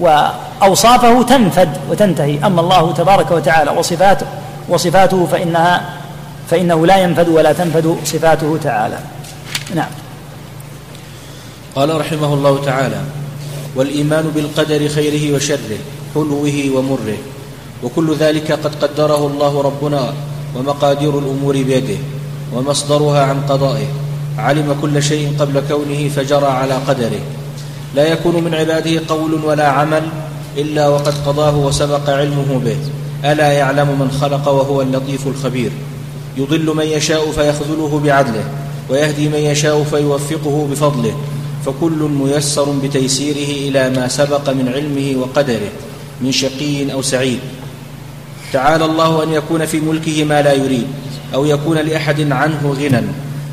[SPEAKER 2] وأوصافه تنفد وتنتهي. أما الله تبارك وتعالى وصفاته وصفاته فإنها فإنه لا ينفد ولا تنفد صفاته تعالى. نعم.
[SPEAKER 1] قال رحمه الله تعالى والإيمان بالقدر خيره وشره حلوة ومره. وكل ذلك قد قدره الله ربنا ومقادير الأمور بيده ومصدرها عن قضائه. علم كل شيء قبل كونه فجرى على قدره. لا يكون من عباده قول ولا عمل إلا وقد قضاه وسبق علمه به. ألا يعلم من خلق وهو اللطيف الخبير. يضل من يشاء فيخذله بعدله ويهدي من يشاء فيوفقه بفضله. فكل ميسر بتيسيره إلى ما سبق من علمه وقدره من شقي أو سعيد. تعالى الله أن يكون في ملكه ما لا يريد أو يكون لأحد عنه غنى.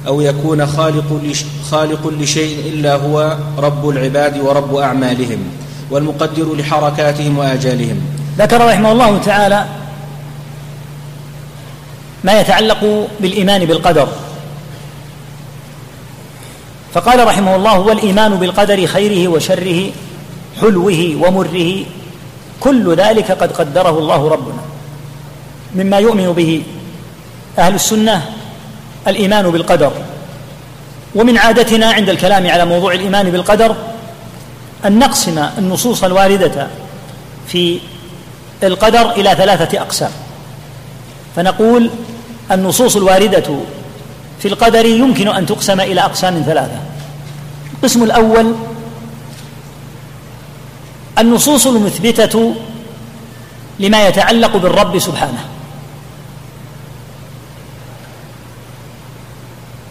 [SPEAKER 1] أو يكون خالق, خالق لشيء إلا هو رب العباد ورب أعمالهم والمقدر لحركاتهم وآجالهم.
[SPEAKER 2] ذكر رحمه الله تعالى ما يتعلق بالإيمان بالقدر. فقال رحمه الله والإيمان بالقدر خيره وشره حلوة ومره كل ذلك قد قدره الله ربنا. مما يؤمن به أهل السنة الإيمان بالقدر. ومن عادتنا عند الكلام على موضوع الإيمان بالقدر أن نقسم النصوص الواردة في القدر إلى ثلاثة أقسام. فنقول النصوص الواردة في القدر يمكن أن تقسم إلى أقسام ثلاثة. القسم الأول النصوص المثبتة لما يتعلق بالرب سبحانه.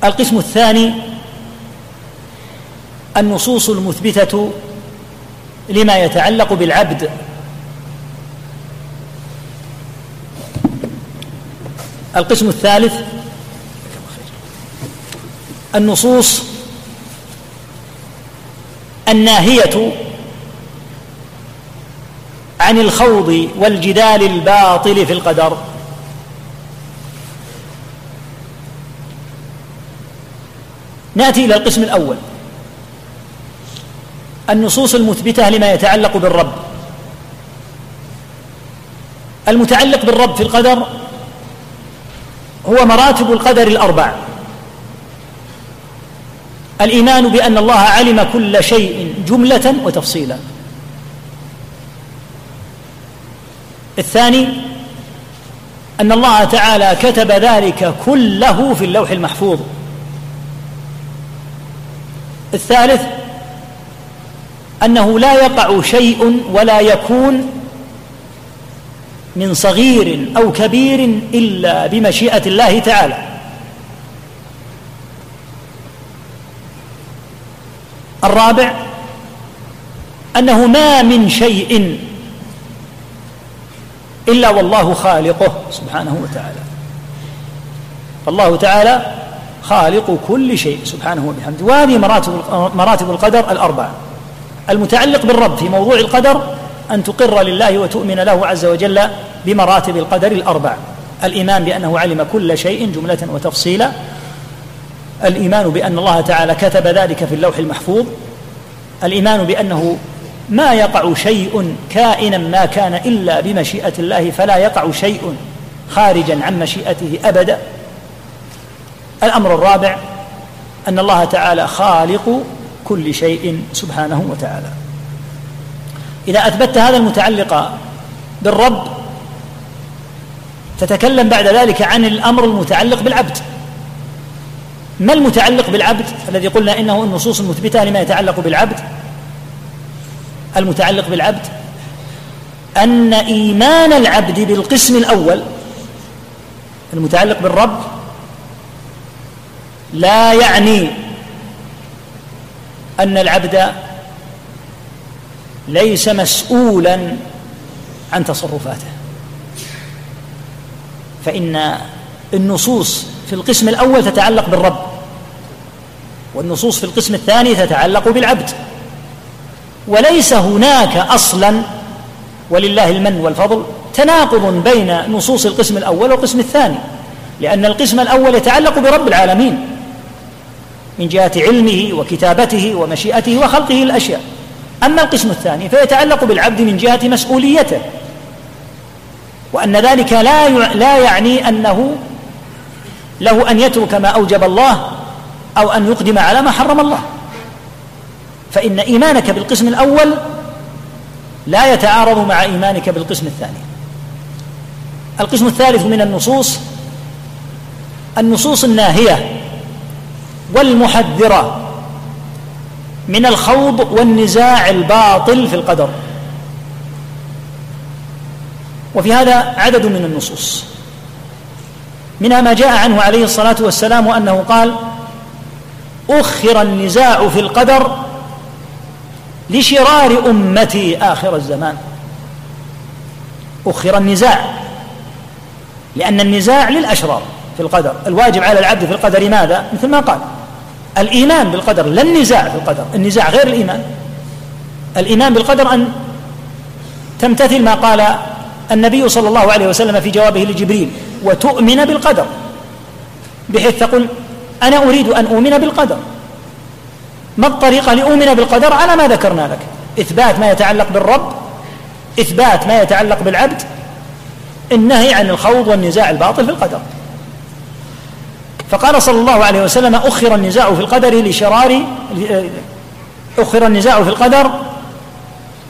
[SPEAKER 2] القسم الثاني النصوص المثبتة لما يتعلق بالعبد. القسم الثالث النصوص الناهية عن الخوض والجدال الباطل في القدر. نأتي إلى القسم الأول. النصوص المثبتة لما يتعلق بالرب. المتعلق بالرب في القدر هو مراتب القدر الأربع. الإيمان بأن الله علم كل شيء جملة وتفصيلا. الثاني أن الله تعالى كتب ذلك كله في اللوح المحفوظ. الثالث أنه لا يقع شيء ولا يكون من صغير أو كبير إلا بمشيئة الله تعالى. الرابع أنه ما من شيء إلا والله خالقه سبحانه وتعالى. فالله تعالى خالق كل شيء سبحانه وبحمده. وهذه مراتب مراتب القدر الأربعة. المتعلق بالرب في موضوع القدر أن تقر لله وتؤمن له عز وجل بمراتب القدر الاربع الإيمان بأنه علم كل شيء جملة وتفصيلا. الإيمان بأن الله تعالى كتب ذلك في اللوح المحفوظ. الإيمان بأنه ما يقع شيء كائنا ما كان إلا بمشيئة الله فلا يقع شيء خارجا عن مشيئته أبدا. الأمر الرابع أن الله تعالى خالق كل شيء سبحانه وتعالى. إذا أثبتت هذا المتعلق بالرب تتكلم بعد ذلك عن الأمر المتعلق بالعبد. ما المتعلق بالعبد؟ الذي قلنا إنه النصوص المثبتة لما يتعلق بالعبد. المتعلق بالعبد أن إيمان العبد بالقسم الأول المتعلق بالرب لا يعني أن العبد ليس مسؤولا عن تصرفاته. فإن النصوص في القسم الأول تتعلق بالرب والنصوص في القسم الثاني تتعلق بالعبد. وليس هناك أصلا ولله المن والفضل تناقض بين نصوص القسم الأول والقسم الثاني لأن القسم الأول يتعلق برب العالمين. من جهة علمه وكتابته ومشيئته وخلقه الأشياء. أما القسم الثاني فيتعلق بالعبد من جهة مسؤوليته وأن ذلك لا لا يعني أنه له أن يترك ما أوجب الله أو أن يقدم على ما حرم الله. فإن إيمانك بالقسم الأول لا يتعارض مع إيمانك بالقسم الثاني. القسم الثالث من النصوص النصوص الناهية والمحذرة من الخوض والنزاع الباطل في القدر. وفي هذا عدد من النصوص. منها ما جاء عنه عليه الصلاة والسلام أنه قال أخر النزاع في القدر لشرار أمتي آخر الزمان. أخر النزاع لأن النزاع للأشرار في القدر. الواجب على العبد في القدر ماذا؟ مثل ما قال. الإيمان بالقدر لا النزاع في القدر النزاع غير الإيمان. الإيمان بالقدر أن تمتثل ما قال النبي صلى الله عليه وسلم في جوابه لجبريل وتؤمن بالقدر. بحيث تقول أنا أريد أن أؤمن بالقدر. ما الطريقة لأؤمن بالقدر؟ على ما ذكرنا لك. إثبات ما يتعلق بالرب إثبات ما يتعلق بالعبد النهي عن الخوض والنزاع الباطل في القدر. فقال صلى الله عليه وسلم أخر النزاع في القدر لشرار أخر النزاع في القدر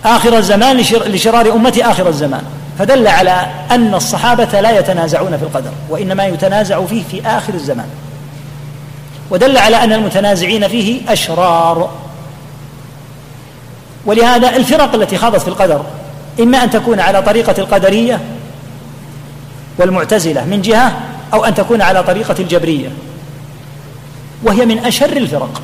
[SPEAKER 2] آخر الزمان لشرار أمتي آخر الزمان. فدل على أن الصحابة لا يتنازعون في القدر وإنما يتنازع فيه في آخر الزمان. ودل على أن المتنازعين فيه أشرار. ولهذا الفرق التي خاضت في القدر إما أن تكون على طريقة القدرية والمعتزلة من جهة أو أن تكون على طريقة الجبرية. وهي من أشر الفرق.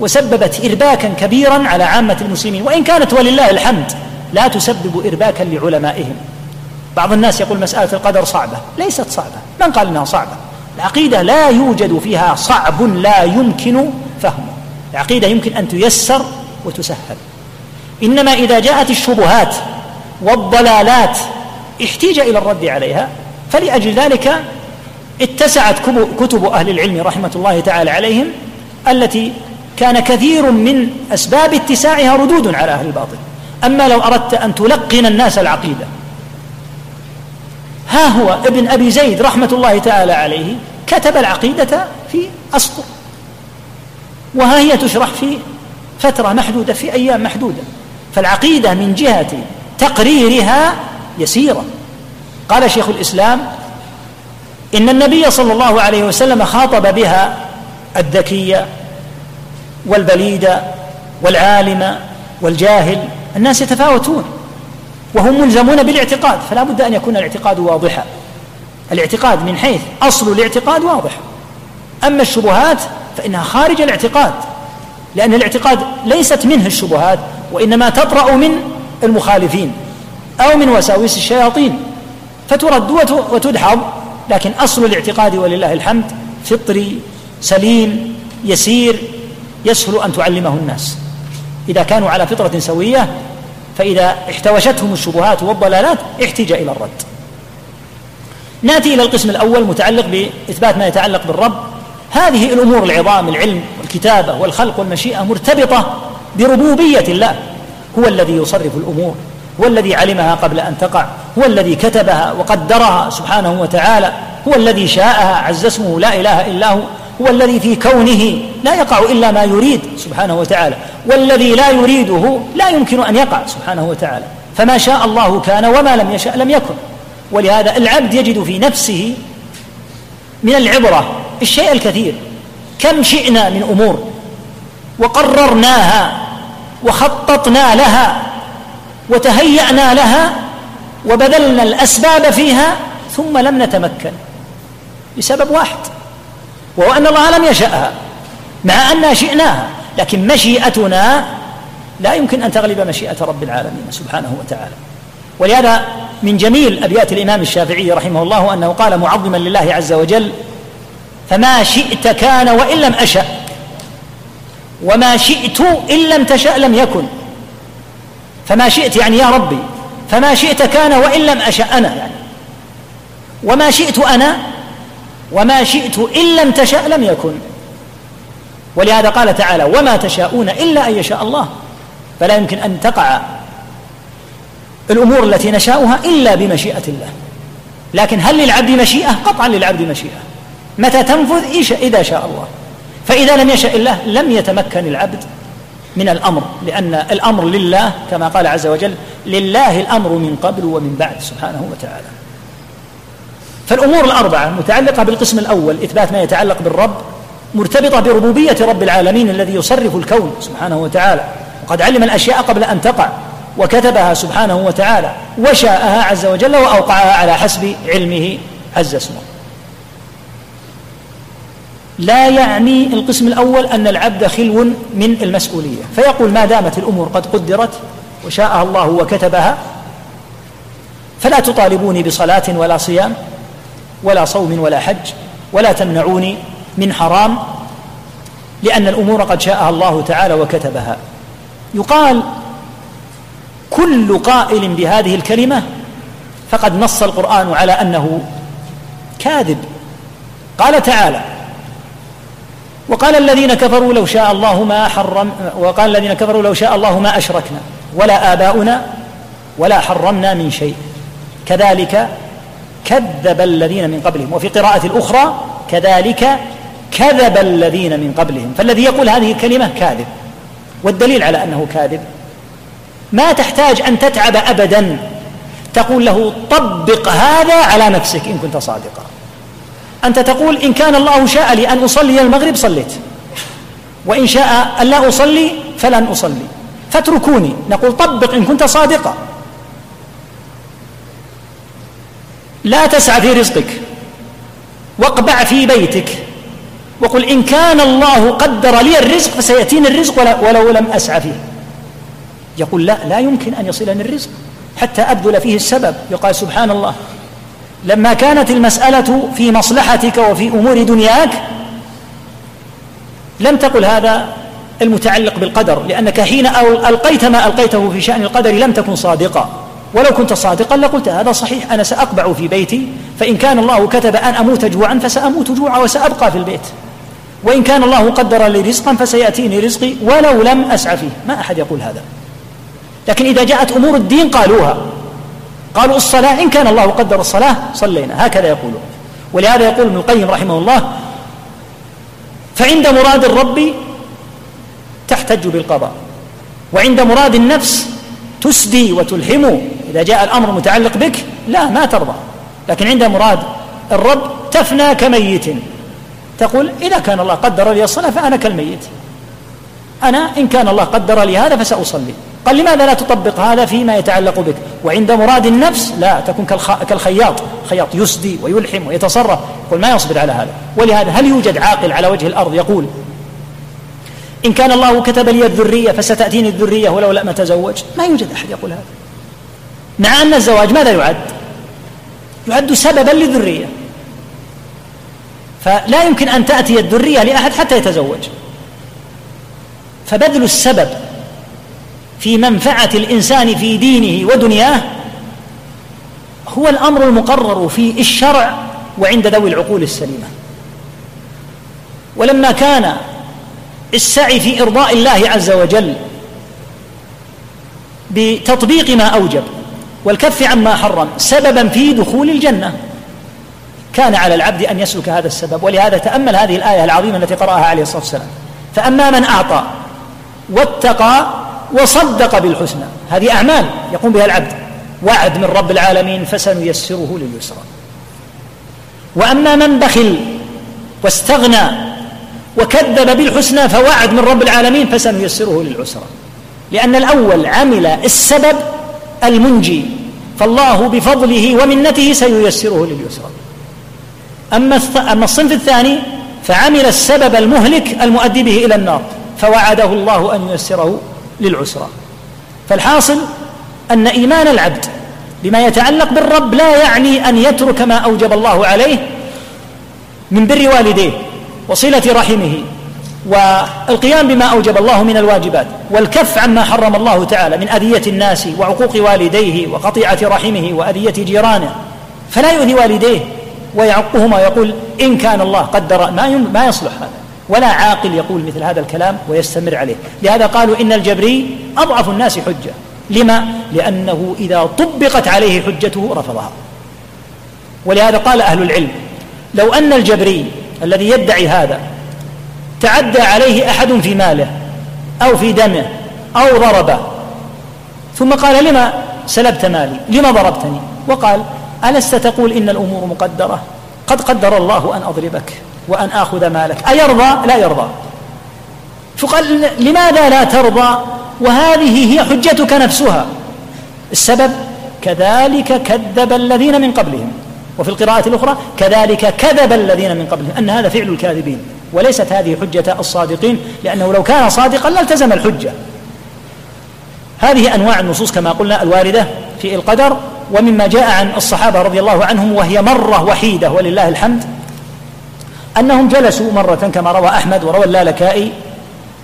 [SPEAKER 2] وسببت ارباكا كبيرا على عامة المسلمين. وإن كانت ولله الحمد لا تسبب ارباكا لعلمائهم. بعض الناس يقول مسألة القدر صعبة. ليست صعبة. من قال إنها صعبة؟ العقيدة لا يوجد فيها صعب لا يمكن فهمه. العقيدة يمكن أن تيسر وتسهل. إنما إذا جاءت الشبهات والضلالات احتيج إلى الرد عليها. فلأجل ذلك اتسعت كتب أهل العلم رحمة الله تعالى عليهم التي كان كثير من أسباب اتساعها ردود على أهل الباطل. أما لو أردت أن تلقن الناس العقيدة. ها هو ابن أبي زيد رحمة الله تعالى عليه كتب العقيدة في أسطر وها هي تشرح في فترة محدودة في أيام محدودة. فالعقيدة من جهة تقريرها يسيرة. قال شيخ الإسلام إن النبي صلى الله عليه وسلم خاطب بها الذكية والبليدة والعالم والجاهل الناس يتفاوتون وهم ملزمون بالاعتقاد فلا بد أن يكون الاعتقاد واضحا. الاعتقاد من حيث أصل الاعتقاد واضح. أما الشبهات فإنها خارج الاعتقاد لأن الاعتقاد ليست منه الشبهات وإنما تطرأ من المخالفين أو من وساوس الشياطين. فترد وتدحض لكن أصل الاعتقاد ولله الحمد فطري سليم يسير يسهل أن تعلمه الناس. إذا كانوا على فطرة سوية فإذا احتوشتهم الشبهات والضلالات احتج إلى الرد. نأتي إلى القسم الأول متعلق بإثبات ما يتعلق بالرب. هذه الأمور العظام العلم والكتابة والخلق والمشيئة مرتبطة بربوبية الله. هو الذي يصرف الأمور. هو الذي علمها قبل أن تقع هو الذي كتبها وقدرها سبحانه وتعالى هو الذي شاءها عز اسمه لا إله إلا هو هو الذي في كونه لا يقع إلا ما يريد سبحانه وتعالى والذي لا يريده لا يمكن أن يقع سبحانه وتعالى فما شاء الله كان وما لم يشاء لم يكن ولهذا العبد يجد في نفسه من العبرة الشيء الكثير كم شئنا من أمور وقررناها وخططنا لها وتهيأنا لها وبذلنا الأسباب فيها ثم لم نتمكن لسبب واحد وهو أن الله لم يشأها مع أننا شئناها لكن مشيئتنا لا يمكن أن تغلب مشيئة رب العالمين سبحانه وتعالى. ولهذا من جميل أبيات الإمام الشافعي رحمه الله أنه قال معظما لله عز وجل فما شئت كان وإن لم أشأ وما شئت إن لم تشأ لم يكن. فما شئت يعني يا ربي فما شئت كان وإن لم أشأ أنا يعني. وما شئت أنا وما شئت إن لم تشأ لم يكن. ولهذا قال تعالى وما تشاءون إلا أن يشاء الله. فلا يمكن أن تقع الأمور التي نشاؤها إلا بمشيئة الله. لكن هل للعبد مشيئة؟ قطعا للعبد مشيئة. متى تنفذ؟ إذا شاء الله. فإذا لم يشاء الله لم يتمكن العبد من الأمر لأن الأمر لله كما قال عز وجل لله الأمر من قبل ومن بعد سبحانه وتعالى. فالأمور الأربعة المتعلقة بالقسم الأول إثبات ما يتعلق بالرب مرتبطة بربوبية رب العالمين الذي يصرف الكون سبحانه وتعالى. وقد علم الأشياء قبل أن تقع وكتبها سبحانه وتعالى وشاءها عز وجل وأوقعها على حسب علمه عز اسمه. لا يعني القسم الأول أن العبد خلو من المسؤولية. فيقول ما دامت الأمور قد قدرت وشاءها الله وكتبها فلا تطالبوني بصلاة ولا صيام ولا صوم ولا حج ولا تمنعوني من حرام لأن الأمور قد شاءها الله تعالى وكتبها. يقال كل قائل بهذه الكلمة فقد نص القرآن على أنه كاذب. قال تعالى وقال الذين كفروا لو شاء الله ما حرم وقال الذين كفروا لو شاء الله ما أشركنا ولا آباؤنا ولا حرمنا من شيء. كذلك كذب الذين من قبلهم. وفي قراءة الأخرى كذلك كذب الذين من قبلهم. فالذي يقول هذه الكلمة كاذب والدليل على أنه كاذب. ما تحتاج أن تتعب أبدا تقول له طبق هذا على نفسك إن كنت صادقا. أنت تقول إن كان الله شاء لي أن أصلي المغرب صليت. وإن شاء أن لا أصلي فلن أصلي. فاتركوني. نقول طبق إن كنت صادقا. لا تسعى في رزقك. واقبع في بيتك. وقل إن كان الله قدر لي الرزق فسيأتيني الرزق ولو لم أسعى فيه. يقول لا لا يمكن أن يصلني الرزق حتى أبذل فيه السبب. يقال سبحان الله. لما كانت المسألة في مصلحتك وفي أمور دنياك لم تقل هذا المتعلق بالقدر لأنك حين ألقيت ما ألقيته في شأن القدر لم تكن صادقا. ولو كنت صادقا لقلت هذا صحيح أنا سأقبع في بيتي فإن كان الله كتب أن أموت جوعا فسأموت جوعا وسأبقى في البيت. وإن كان الله قدر لي رزقا فسيأتيني رزقي ولو لم أسعى فيه. ما أحد يقول هذا. لكن إذا جاءت أمور الدين قالوها. قالوا الصلاة إن كان الله قدر الصلاة صلينا هكذا يقولون. ولهذا يقول ابن القيم رحمه الله فعند مراد الرب تحتج بالقضاء وعند مراد النفس تسدي وتلحم إذا جاء الأمر متعلق بك لا ما ترضى. لكن عند مراد الرب تفنى كميت. تقول إذا كان الله قدر لي الصلاة فأنا كالميت. أنا إن كان الله قدر لي هذا فسأصلي. قال لماذا لا تطبق هذا فيما يتعلق بك؟ وعند مراد النفس لا تكون كالخياط. خياط يسدي ويلحم ويتصرف. يقول ما يصبر على هذا. ولهذا هل يوجد عاقل على وجه الأرض يقول إن كان الله كتب لي الذرية فستأتيني الذرية ولو لم أتزوج؟ ما يوجد أحد يقول هذا. مع أن الزواج ماذا يعد؟ يعد سببا للذرية. فلا يمكن أن تأتي الذرية لأحد حتى يتزوج. فبذل السبب في منفعة الإنسان في دينه ودنياه هو الأمر المقرر في الشرع وعند ذوي العقول السليمة. ولما كان السعي في إرضاء الله عز وجل بتطبيق ما أوجب والكف عما حرم سببا في دخول الجنة كان على العبد أن يسلك هذا السبب. ولهذا تأمل هذه الآية العظيمة التي قرأها عليه الصلاة والسلام. فأما من أعطى واتقى وصدق بالحسنى. هذه أعمال يقوم بها العبد. وعد من رب العالمين فسنيسره لليسرى. وأما من بخل واستغنى وكذب بالحسنى فوعد من رب العالمين فسنيسره للعسرى. لأن الأول عمل السبب المنجي فالله بفضله ومنته سييسره لليسرى. أما أما الصنف الثاني فعمل السبب المهلك المؤدي به إلى النار فوعده الله أن ييسره للعسرى فالحاصل أن إيمان العبد بما يتعلق بالرب لا يعني أن يترك ما أوجب الله عليه من بر والديه وصلة رحمه والقيام بما أوجب الله من الواجبات والكف عما حرم الله تعالى من أذية الناس وعقوق والديه وقطيعة رحمه وأذية جيرانه فلا يؤذي والديه ويعقهما ويقول إن كان الله قدر ما ما يصلح هذا. ولا عاقل يقول مثل هذا الكلام ويستمر عليه. لهذا قالوا إن الجبري أضعف الناس حجة. لما؟ لأنه إذا طبقت عليه حجته رفضها. ولهذا قال أهل العلم لو أن الجبري الذي يدعي هذا تعدى عليه أحد في ماله أو في دمه أو ضربه ثم قال لما سلبت مالي؟ لما ضربتني؟ وقال ألست تقول إن الأمور مقدرة؟ قد قدر الله أن أضربك. وأن آخذ مالك. أيرضى؟ لا يرضى. فقال لماذا لا ترضى؟ وهذه هي حجتك نفسها. السبب كذلك كذب الذين من قبلهم. وفي القراءة الأخرى كذلك كذب الذين من قبلهم. أن هذا فعل الكاذبين. وليست هذه حجة الصادقين لأنه لو كان صادقا لالتزم الحجة. هذه أنواع النصوص كما قلنا الواردة في القدر ومما جاء عن الصحابة رضي الله عنهم وهي مرة وحيدة ولله الحمد. أنهم جلسوا مرة كما روى أحمد وروى اللالكائي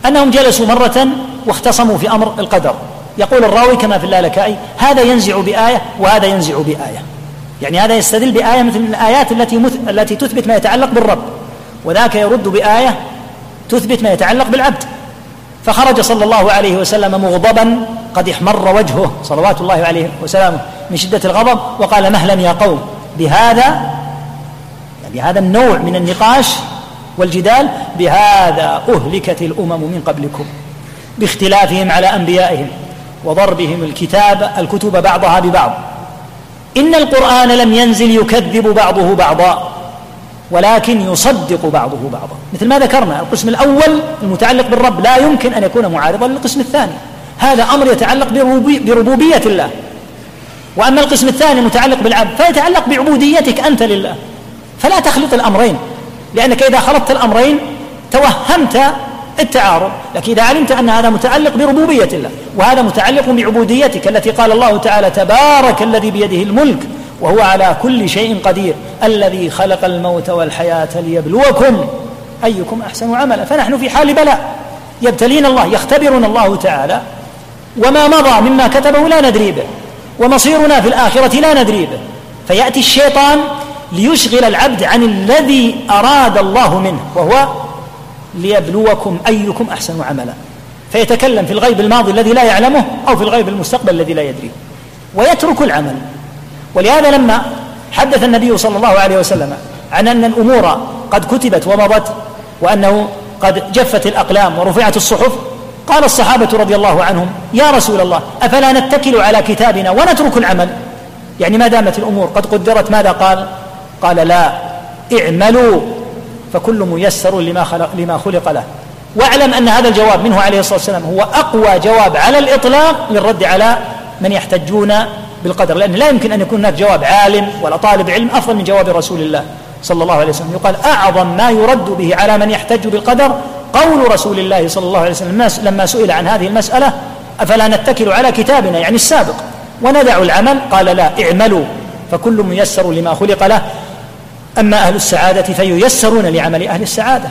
[SPEAKER 2] أنهم جلسوا مرة واختصموا في أمر القدر. يقول الراوي كما في اللالكائي هذا ينزع بآية وهذا ينزع بآية. يعني هذا يستدل بآية مثل الآيات التي مث... التي تثبت ما يتعلق بالرب. وذاك يرد بآية تثبت ما يتعلق بالعبد. فخرج صلى الله عليه وسلم مغضبا قد احمر وجهه صلوات الله عليه وسلامه من شدة الغضب وقال مهلا يا قوم بهذا بهذا النوع من النقاش والجدال بهذا أهلكت الأمم من قبلكم باختلافهم على أنبيائهم وضربهم الكتاب الكتب بعضها ببعض. إن القرآن لم ينزل يكذب بعضه بعضا ولكن يصدق بعضه بعضا. مثل ما ذكرنا القسم الأول المتعلق بالرب لا يمكن أن يكون معارضا للقسم الثاني. هذا أمر يتعلق بربوبية الله. وأما القسم الثاني المتعلق بالعبد فيتعلق بعبوديتك أنت لله. فلا تخلط الأمرين لأنك إذا خلطت الأمرين توهمت التعارض لكن إذا علمت أن هذا متعلق بربوبية الله وهذا متعلق بعبوديتك التي قال الله تعالى تبارك الذي بيده الملك وهو على كل شيء قدير الذي خلق الموت والحياة ليبلوكم أيكم أحسن عملا. فنحن في حال بلاء. يبتلينا الله يختبرنا الله تعالى وما مضى مما كتبه لا ندري به ومصيرنا في الآخرة لا ندري به. فيأتي الشيطان ليشغل العبد عن الذي أراد الله منه وهو ليبلوكم أيكم أحسن عملا. فيتكلم في الغيب الماضي الذي لا يعلمه أو في الغيب المستقبل الذي لا يدريه ويترك العمل. ولهذا لما حدث النبي صلى الله عليه وسلم عن أن الأمور قد كتبت ومضت وأنه قد جفت الأقلام ورفعت الصحف قال الصحابة رضي الله عنهم يا رسول الله أفلا نتكل على كتابنا ونترك العمل؟ يعني ما دامت الأمور قد قدرت ماذا قال؟ قال لا اعملوا فكل ميسر لما خلق, لما خلق له. واعلم أن هذا الجواب منه عليه الصلاة والسلام هو أقوى جواب على الإطلاق للرد على من يحتجون بالقدر لأن لا يمكن أن يكون هناك جواب عالم ولا طالب علم أفضل من جواب رسول الله صلى الله عليه وسلم. يقال أعظم ما يرد به على من يحتج بالقدر قول رسول الله صلى الله عليه وسلم لما سئل عن هذه المسألة أفلا نتكل على كتابنا؟ يعني السابق. وندع العمل قال لا اعملوا فكل ميسر لما خلق له. أما أهل السعادة فييسرون لعمل أهل السعادة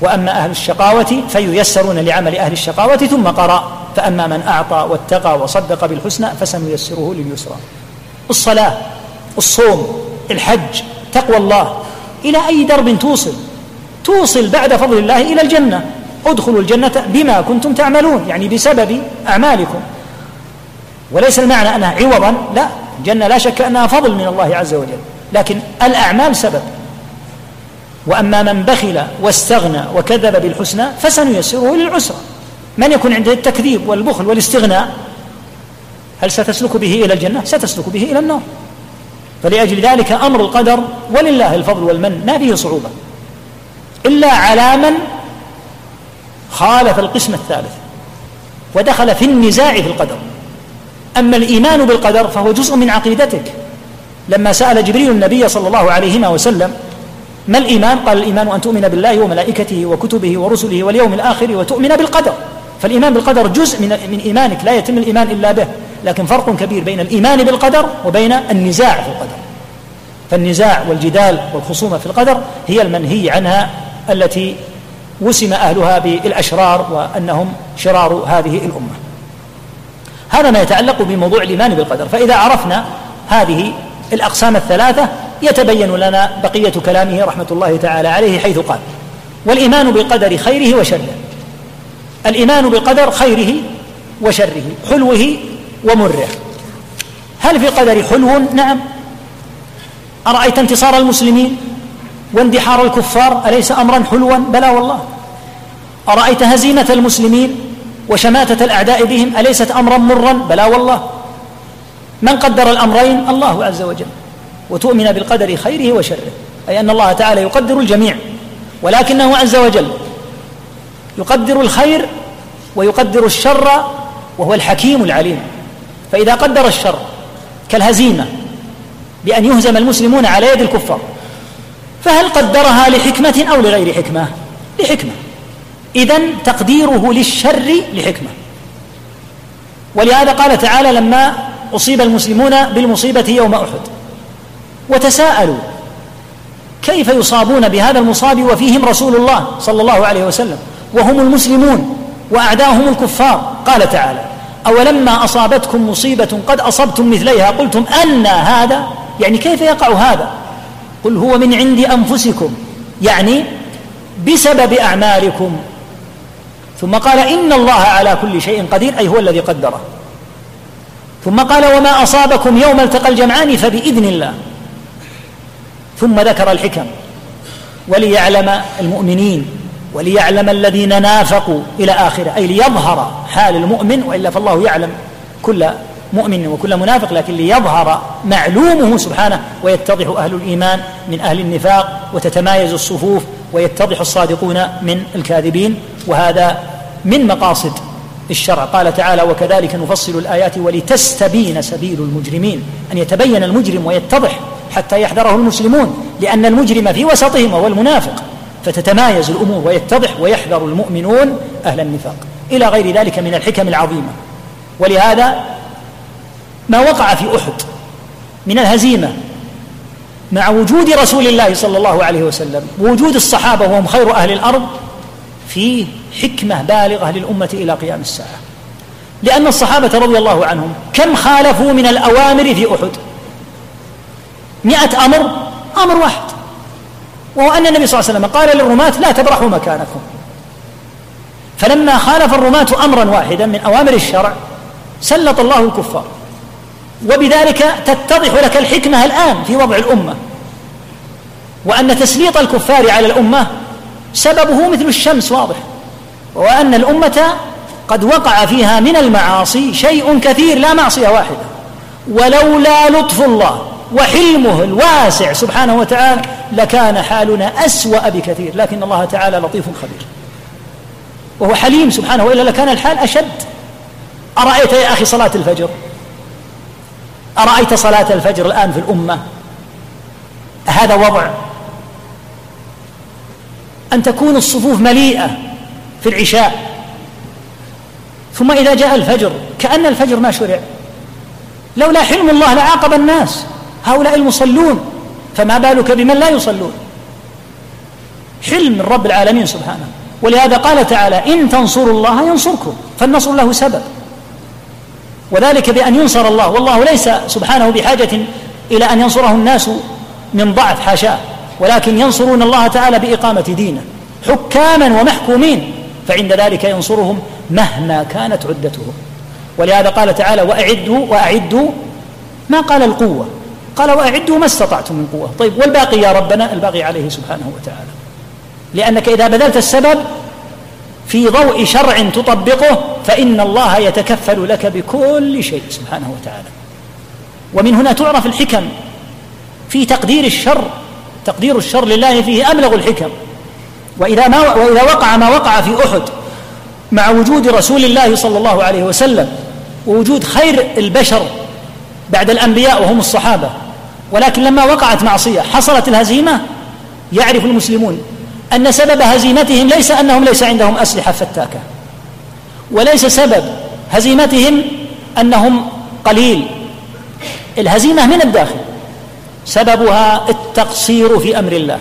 [SPEAKER 2] وأما أهل الشقاوة فييسرون لعمل أهل الشقاوة ثم قرأ فأما من أعطى واتقى وصدق بالحسنى فسنيسره لليسرى. الصلاة الصوم الحج تقوى الله إلى أي درب توصل؟ توصل بعد فضل الله إلى الجنة. ادخلوا الجنة بما كنتم تعملون يعني بسبب أعمالكم. وليس المعنى أنها عوضا لا الجنة لا شك أنها فضل من الله عز وجل. لكن الأعمال سبب. وأما من بخل واستغنى وكذب بالحسنى فسنيسره للعسرى. من يكون عنده التكذيب والبخل والاستغناء هل ستسلك به إلى الجنة؟ ستسلك به إلى النار. فلأجل ذلك أمر القدر ولله الفضل والمن ما فيه صعوبة. إلا على من خالف القسم الثالث ودخل في النزاع في القدر. أما الإيمان بالقدر فهو جزء من عقيدتك. لما سأل جبريل النبي صلى الله عليه وسلم ما الإيمان؟ قال الإيمان أن تؤمن بالله وملائكته وكتبه ورسله واليوم الآخر وتؤمن بالقدر. فالإيمان بالقدر جزء من, من إيمانك لا يتم الإيمان إلا به. لكن فرق كبير بين الإيمان بالقدر وبين النزاع في القدر. فالنزاع والجدال والخصومة في القدر هي المنهي عنها التي وسم أهلها بالأشرار وأنهم شرار هذه الأمة. هذا ما يتعلق بموضوع الإيمان بالقدر. فإذا عرفنا هذه الأقسام الثلاثة يتبين لنا بقية كلامه رحمة الله تعالى عليه حيث قال والإيمان بقدر خيره وشره. الإيمان بقدر خيره وشره حلوة ومره. هل في القدر حلو؟ نعم. أرأيت انتصار المسلمين واندحار الكفار؟ أليس أمرا حلوا؟ بلى والله. أرأيت هزيمة المسلمين وشماتة الأعداء بهم؟ أليست أمرا مرا؟ بلى والله. من قدر الأمرين؟ الله عز وجل. وتؤمن بالقدر خيره وشره. أي أن الله تعالى يقدر الجميع. ولكنه عز وجل يقدر الخير ويقدر الشر وهو الحكيم العليم. فإذا قدر الشر كالهزيمة بأن يهزم المسلمون على يد الكفار فهل قدرها لحكمة أو لغير حكمة؟ لحكمة. إذا تقديره للشر لحكمة. ولهذا قال تعالى لما أصيب المسلمون بالمصيبة يوم أحد. وتساءلوا كيف يصابون بهذا المصاب وفيهم رسول الله صلى الله عليه وسلم؟ وهم المسلمون واعداهم الكفار. قال تعالى أولما أصابتكم مصيبة قد أصبتم مثليها؟ قلتم أن هذا يعني كيف يقع هذا؟ قل هو من عند أنفسكم يعني بسبب أعمالكم. ثم قال إن الله على كل شيء قدير أي هو الذي قدره. ثم قال وما أصابكم يوم التقى الجمعان فبإذن الله. ثم ذكر الحكم. وليعلم المؤمنين وليعلم الذين نافقوا إلى آخره أي ليظهر حال المؤمن وإلا فالله يعلم كل مؤمن وكل منافق لكن ليظهر معلومه سبحانه ويتضح أهل الإيمان من أهل النفاق وتتمايز الصفوف ويتضح الصادقون من الكاذبين. وهذا من مقاصد الشرع قال تعالى وكذلك نفصل الآيات ولتستبين سبيل المجرمين. أن يتبين المجرم ويتضح حتى يحذره المسلمون لأن المجرم في وسطهم وهو المنافق. فتتمايز الأمور ويتضح ويحذر المؤمنون أهل النفاق. إلى غير ذلك من الحكم العظيمة. ولهذا ما وقع في أحد من الهزيمة مع وجود رسول الله صلى الله عليه وسلم ووجود الصحابة وهم خير أهل الأرض فيه حكمة بالغة للأمة إلى قيام الساعة. لأن الصحابة رضي الله عنهم كم خالفوا من الأوامر في أحد؟ مئة أمر أمر واحد. وهو أن النبي صلى الله عليه وسلم قال للرماة لا تبرحوا مكانكم. فلما خالف الرماة أمرا واحدا من أوامر الشرع سلط الله الكفار. وبذلك تتضح لك الحكمة الآن في وضع الأمة. وأن تسليط الكفار على الأمة سببه مثل الشمس واضح وأن الأمة قد وقع فيها من المعاصي شيء كثير لا معصية واحدة. ولولا لطف الله وحلمه الواسع سبحانه وتعالى لكان حالنا أسوأ بكثير. لكن الله تعالى لطيف خبير. وهو حليم سبحانه وإلا لكان الحال أشد. أرأيت يا أخي صلاة الفجر؟ أرأيت صلاة الفجر الآن في الأمة؟ هذا وضع أن تكون الصفوف مليئة في العشاء. ثم إذا جاء الفجر كأن الفجر ما شرع. لولا حلم الله لعاقب الناس. هؤلاء المصلون فما بالك بمن لا يصلون؟ حلم من رب العالمين سبحانه. ولهذا قال تعالى إن تنصروا الله ينصركم فالنصر له سبب. وذلك بأن ينصر الله. والله ليس سبحانه بحاجة إلى أن ينصره الناس من ضعف حاشاه ولكن ينصرون الله تعالى بإقامة دينه حكاما ومحكومين فعند ذلك ينصرهم مهما كانت عدتهم. ولهذا قال تعالى وأعدوا وأعدوا ما قال القوة. قال وأعدوا ما استطعتم من قوة. طيب والباقي يا ربنا؟ الباقي عليه سبحانه وتعالى. لأنك إذا بذلت السبب في ضوء شرع تطبقه فإن الله يتكفل لك بكل شيء سبحانه وتعالى. ومن هنا تعرف الحكم في تقدير الشر. تقدير الشر لله فيه أبلغ الحكم. وإذا ما وإذا وقع ما وقع في أحد مع وجود رسول الله صلى الله عليه وسلم ووجود خير البشر بعد الأنبياء وهم الصحابة ولكن لما وقعت معصية حصلت الهزيمة يعرف المسلمون أن سبب هزيمتهم ليس أنهم ليس عندهم أسلحة فتاكة وليس سبب هزيمتهم أنهم قليل. الهزيمة من الداخل. سببها التقصير في أمر الله.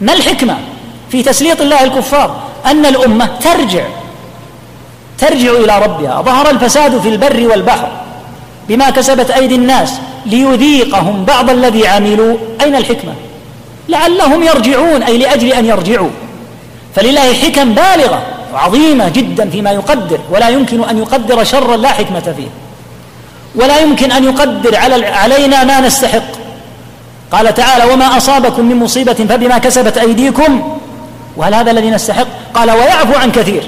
[SPEAKER 2] ما الحكمة في تسليط الله الكفار؟ أن الأمة ترجع ترجع إلى ربها. ظهر الفساد في البر والبحر بما كسبت أيدي الناس ليذيقهم بعض الذي عملوا. أين الحكمة؟ لعلهم يرجعون أي لأجل أن يرجعوا. فلله حكم بالغة وعظيمة جدا فيما يقدر ولا يمكن أن يقدر شرا لا حكمة فيه. ولا يمكن أن يقدر على علينا ما نستحق. قال تعالى وما أصابكم من مصيبة فبما كسبت أيديكم وهل هذا الذي نستحق؟ قال ويعفو عن كثير.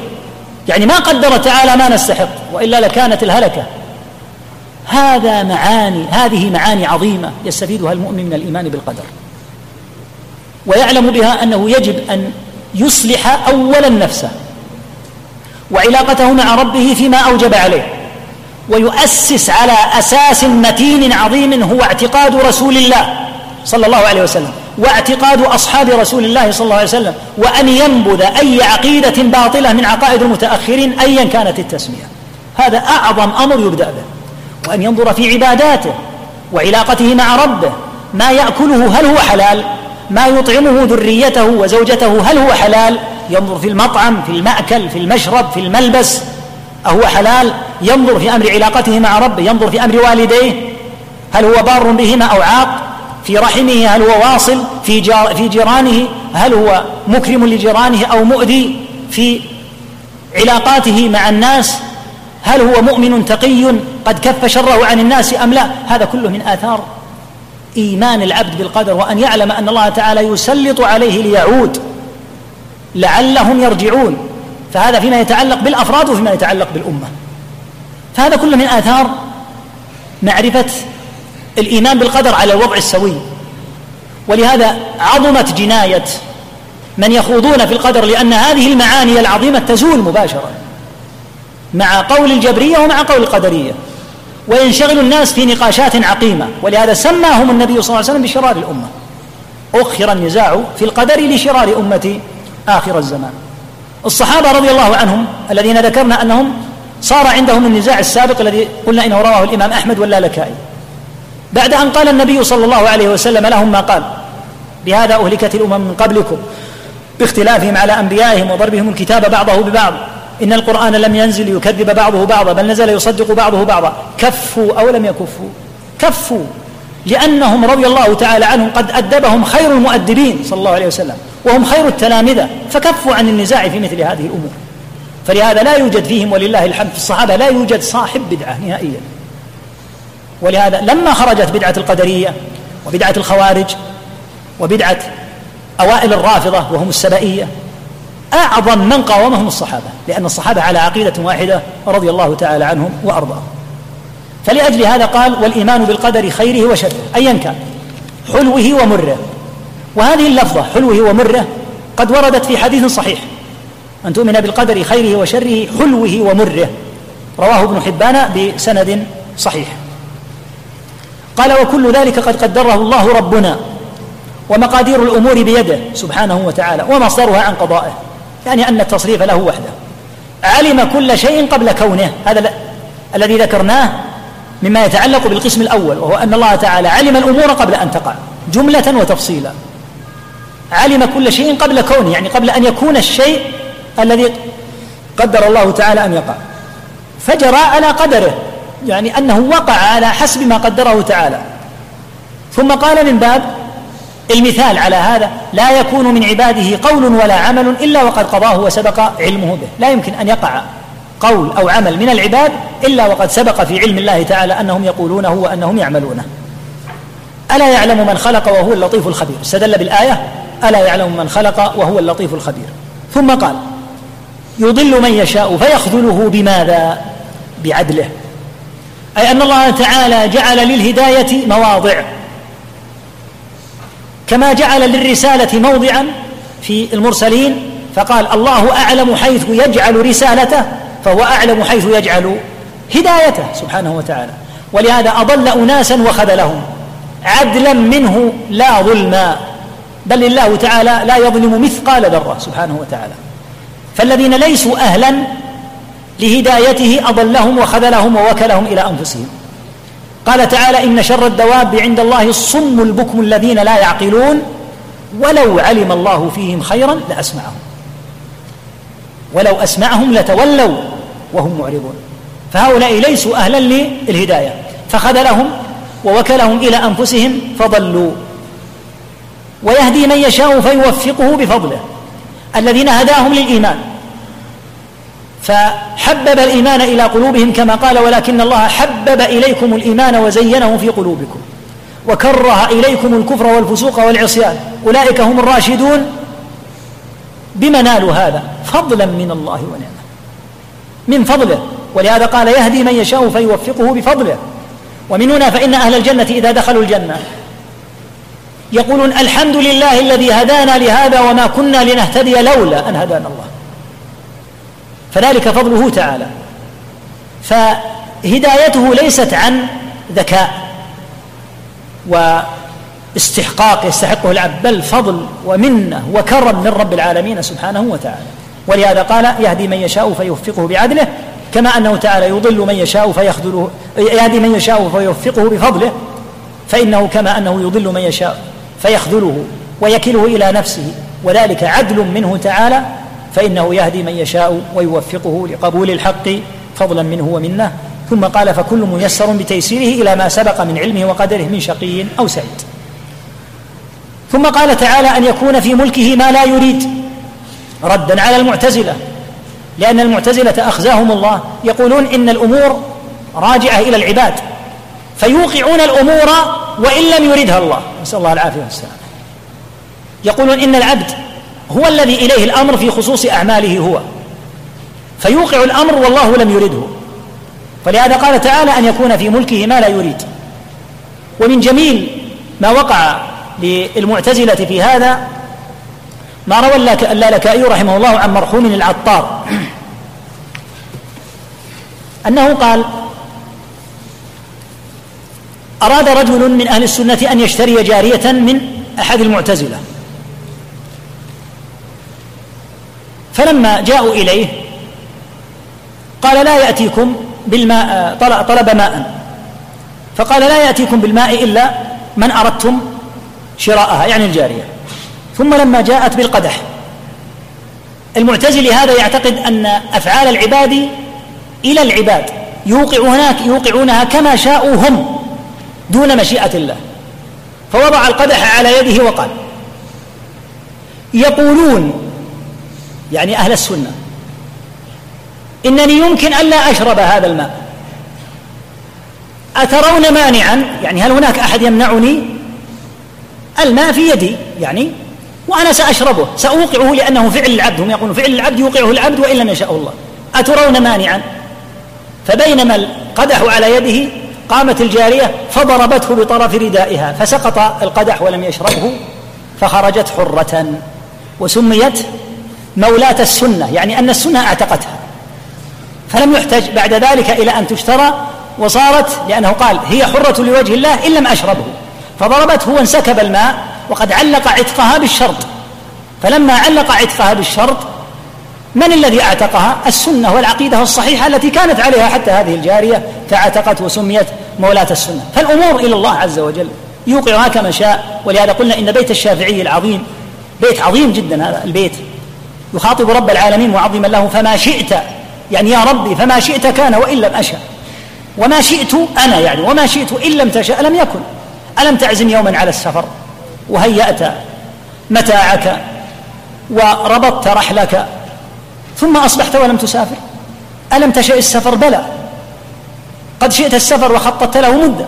[SPEAKER 2] يعني ما قدر تعالى ما نستحق وإلا لكانت الهلكة. هذا معاني هذه معاني عظيمة يستفيدها المؤمن من الإيمان بالقدر. ويعلم بها أنه يجب أن يصلح أولا نفسه وعلاقته مع ربه فيما أوجب عليه ويؤسس على أساس متين عظيم هو اعتقاد رسول الله. صلى الله عليه وسلم واعتقاد أصحاب رسول الله صلى الله عليه وسلم وأن ينبذ أي عقيدة باطلة من عقائد المتأخرين أيا كانت التسمية. هذا أعظم أمر يبدأ به. وأن ينظر في عباداته وعلاقته مع ربه ما يأكله هل هو حلال؟ ما يطعمه ذريته وزوجته هل هو حلال؟ ينظر في المطعم في المأكل في المشرب في الملبس أهو حلال؟ ينظر في أمر علاقته مع ربه ينظر في أمر والديه هل هو بار بهما أو عاق؟ في رحمه هل هو واصل في في جيرانه؟ هل هو مكرم لجيرانه أو مؤذي في علاقاته مع الناس؟ هل هو مؤمن تقي قد كف شره عن الناس أم لا؟ هذا كله من آثار إيمان العبد بالقدر وأن يعلم أن الله تعالى يسلط عليه ليعود لعلهم يرجعون. فهذا فيما يتعلق بالأفراد وفيما يتعلق بالأمة. فهذا كله من آثار معرفة الإيمان بالقدر على الوضع السوي. ولهذا عظمت جناية من يخوضون في القدر لأن هذه المعاني العظيمة تزول مباشرة مع قول الجبرية ومع قول القدرية وينشغل الناس في نقاشات عقيمة ولهذا سماهم النبي صلى الله عليه وسلم بشرار الأمة. أخر النزاع في القدر لشرار أمة آخر الزمان. الصحابة رضي الله عنهم الذين ذكرنا أنهم صار عندهم النزاع السابق الذي قلنا إنه رواه الإمام أحمد واللالكائي. بعد أن قال النبي صلى الله عليه وسلم لهم ما قال بهذا أهلكت الأمم من قبلكم باختلافهم على أنبيائهم وضربهم الكتاب بعضه ببعض. إن القرآن لم ينزل يكذب بعضه بعضا بل نزل يصدق بعضه بعضا. كفوا أو لم يكفوا؟ كفوا لأنهم رضي الله تعالى عنهم قد أدبهم خير المؤدبين صلى الله عليه وسلم وهم خير التلامذة. فكفوا عن النزاع في مثل هذه الأمور. فلهذا لا يوجد فيهم ولله الحمد في الصحابة لا يوجد صاحب بدعة نهائيا. ولهذا لما خرجت بدعة القدرية وبدعة الخوارج وبدعة أوائل الرافضة وهم السبائية أعظم من قاومهم الصحابة لأن الصحابة على عقيدة واحدة رضي الله تعالى عنهم وأرضاهم. فلأجل هذا قال والإيمان بالقدر خيره وشره أيا كان حلوة ومره. وهذه اللفظة حلوة ومره قد وردت في حديث صحيح. أن تؤمن بالقدر خيره وشره حلوة ومره. رواه ابن حبان بسند صحيح. قال وكل ذلك قد قدره الله ربنا ومقادير الأمور بيده سبحانه وتعالى ومصدرها عن قضائه يعني أن التصريف له وحده. علم كل شيء قبل كونه هذا الذي ذكرناه مما يتعلق بالقسم الأول وهو أن الله تعالى علم الأمور قبل أن تقع جملة وتفصيلا. علم كل شيء قبل كونه يعني قبل أن يكون الشيء الذي قدر الله تعالى أن يقع. فجرى على قدره. يعني أنه وقع على حسب ما قدره تعالى. ثم قال من باب المثال على هذا لا يكون من عباده قول ولا عمل إلا وقد قضاه وسبق علمه به. لا يمكن أن يقع قول أو عمل من العباد إلا وقد سبق في علم الله تعالى أنهم يقولونه وأنهم يعملونه. ألا يعلم من خلق وهو اللطيف الخبير؟ استدل بالآية ألا يعلم من خلق وهو اللطيف الخبير. ثم قال يضل من يشاء فيخذله بماذا؟ بعدله. أي أن الله تعالى جعل للهداية مواضع. كما جعل للرسالة موضعا في المرسلين فقال الله أعلم حيث يجعل رسالته فهو أعلم حيث يجعل هدايته سبحانه وتعالى. ولهذا أضل اناسا وخذلهم. عدلا منه لا ظلما بل الله تعالى لا يظلم مثقال ذرة سبحانه وتعالى. فالذين ليسوا أهلا لهدايته أضلهم وخذلهم ووكلهم إلى أنفسهم. قال تعالى إن شر الدواب عند الله الصم البكم الذين لا يعقلون ولو علم الله فيهم خيرا لأسمعهم. ولو أسمعهم لتولوا وهم معرضون. فهؤلاء ليسوا أهلا للهداية. فخذلهم ووكلهم إلى أنفسهم فضلوا. ويهدي من يشاء فيوفقه بفضله. الذين هداهم للإيمان. فحبب الإيمان إلى قلوبهم كما قال ولكن الله حبب إليكم الإيمان وزينه في قلوبكم وكره إليكم الكفر والفسوق والعصيان أولئك هم الراشدون بما نالوا هذا فضلا من الله ونعمة من فضله ولهذا قال يهدي من يشاء فيوفقه بفضله ومن هنا فإن أهل الجنة إذا دخلوا الجنة يقولون الحمد لله الذي هدانا لهذا وما كنا لنهتدي لولا أن هدانا الله فذلك فضله تعالى. فهدايته ليست عن ذكاء واستحقاق يستحقه العبد بل فضل ومنة وكرم من رب العالمين سبحانه وتعالى. ولهذا قال يهدي من يشاء فيوفقه بعدله كما أنه تعالى يضل من يشاء فيخذله يهدي من يشاء فيوفقه بفضله فإنه كما أنه يضل من يشاء فيخذله ويكله إلى نفسه. وذلك عدل منه تعالى فإنه يهدي من يشاء ويوفقه لقبول الحق فضلا منه ومنه. ثم قال فكل ميسر بتيسيره إلى ما سبق من علمه وقدره من شقي أو سعيد. ثم قال تعالى أن يكون في ملكه ما لا يريد. ردا على المعتزلة. لأن المعتزلة أخزاهم الله. يقولون إن الأمور راجعة إلى العباد. فيوقعون الأمور وإن لم يردها الله. نسأل الله العافية والسلام يقولون إن العبد هو الذي إليه الأمر في خصوص أعماله هو. فيوقع الأمر والله لم يرده. فلهذا قال تعالى أن يكون في ملكه ما لا يريد. ومن جميل ما وقع للمعتزلة في هذا ما روى اللالكائي رحمه الله عن مرحوم العطار. أنه قال أراد رجل من أهل السنة أن يشتري جارية من أحد المعتزلة. فلما جاءوا إليه قال لا يأتيكم بالماء طلب ماء. فقال لا يأتيكم بالماء إلا من أردتم شراءها يعني الجارية. ثم لما جاءت بالقدح المعتزلي هذا يعتقد أن أفعال العباد إلى العباد. يوقع هناك يوقعونها كما شاءوا هم دون مشيئة الله. فوضع القدح على يده وقال يقولون يعني أهل السنة. إنني يمكن ألا أشرب هذا الماء. أترون مانعا؟ يعني هل هناك أحد يمنعني؟ الماء في يدي يعني وأنا سأشربه سأوقعه لأنه فعل العبد. هم يقولون فعل العبد يوقعه العبد وإن لم يشاء الله. أترون مانعا؟ فبينما القدح على يده قامت الجارية فضربته بطرف ردائها فسقط القدح ولم يشربه فخرجت حرة وسميت مولاة السنة يعني أن السنة أعتقتها. فلم يحتج بعد ذلك إلى أن تشترى وصارت لأنه قال هي حرة لوجه الله إن لم أشربه. فضربته وانسكب الماء وقد علق عتقها بالشرط. فلما علق عتقها بالشرط من الذي أعتقها؟ السنة والعقيدة الصحيحة التي كانت عليها حتى هذه الجارية فاعتقت وسميت مولاة السنة. فالأمور إلى الله عز وجل. يوقعها كما شاء. ولهذا قلنا إن بيت الشافعي العظيم بيت عظيم جدا هذا البيت. يخاطب رب العالمين معظما له فما شئت. يعني يا ربي فما شئت كان وإن لم أشأ. وما شئت أنا يعني وما شئت إن لم تشأ لم يكن. ألم تعزم يوما على السفر؟ وهيأت متاعك وربطت رحلك ثم أصبحت ولم تسافر. ألم تشأ السفر؟ بلى. قد شئت السفر وخططت له مدة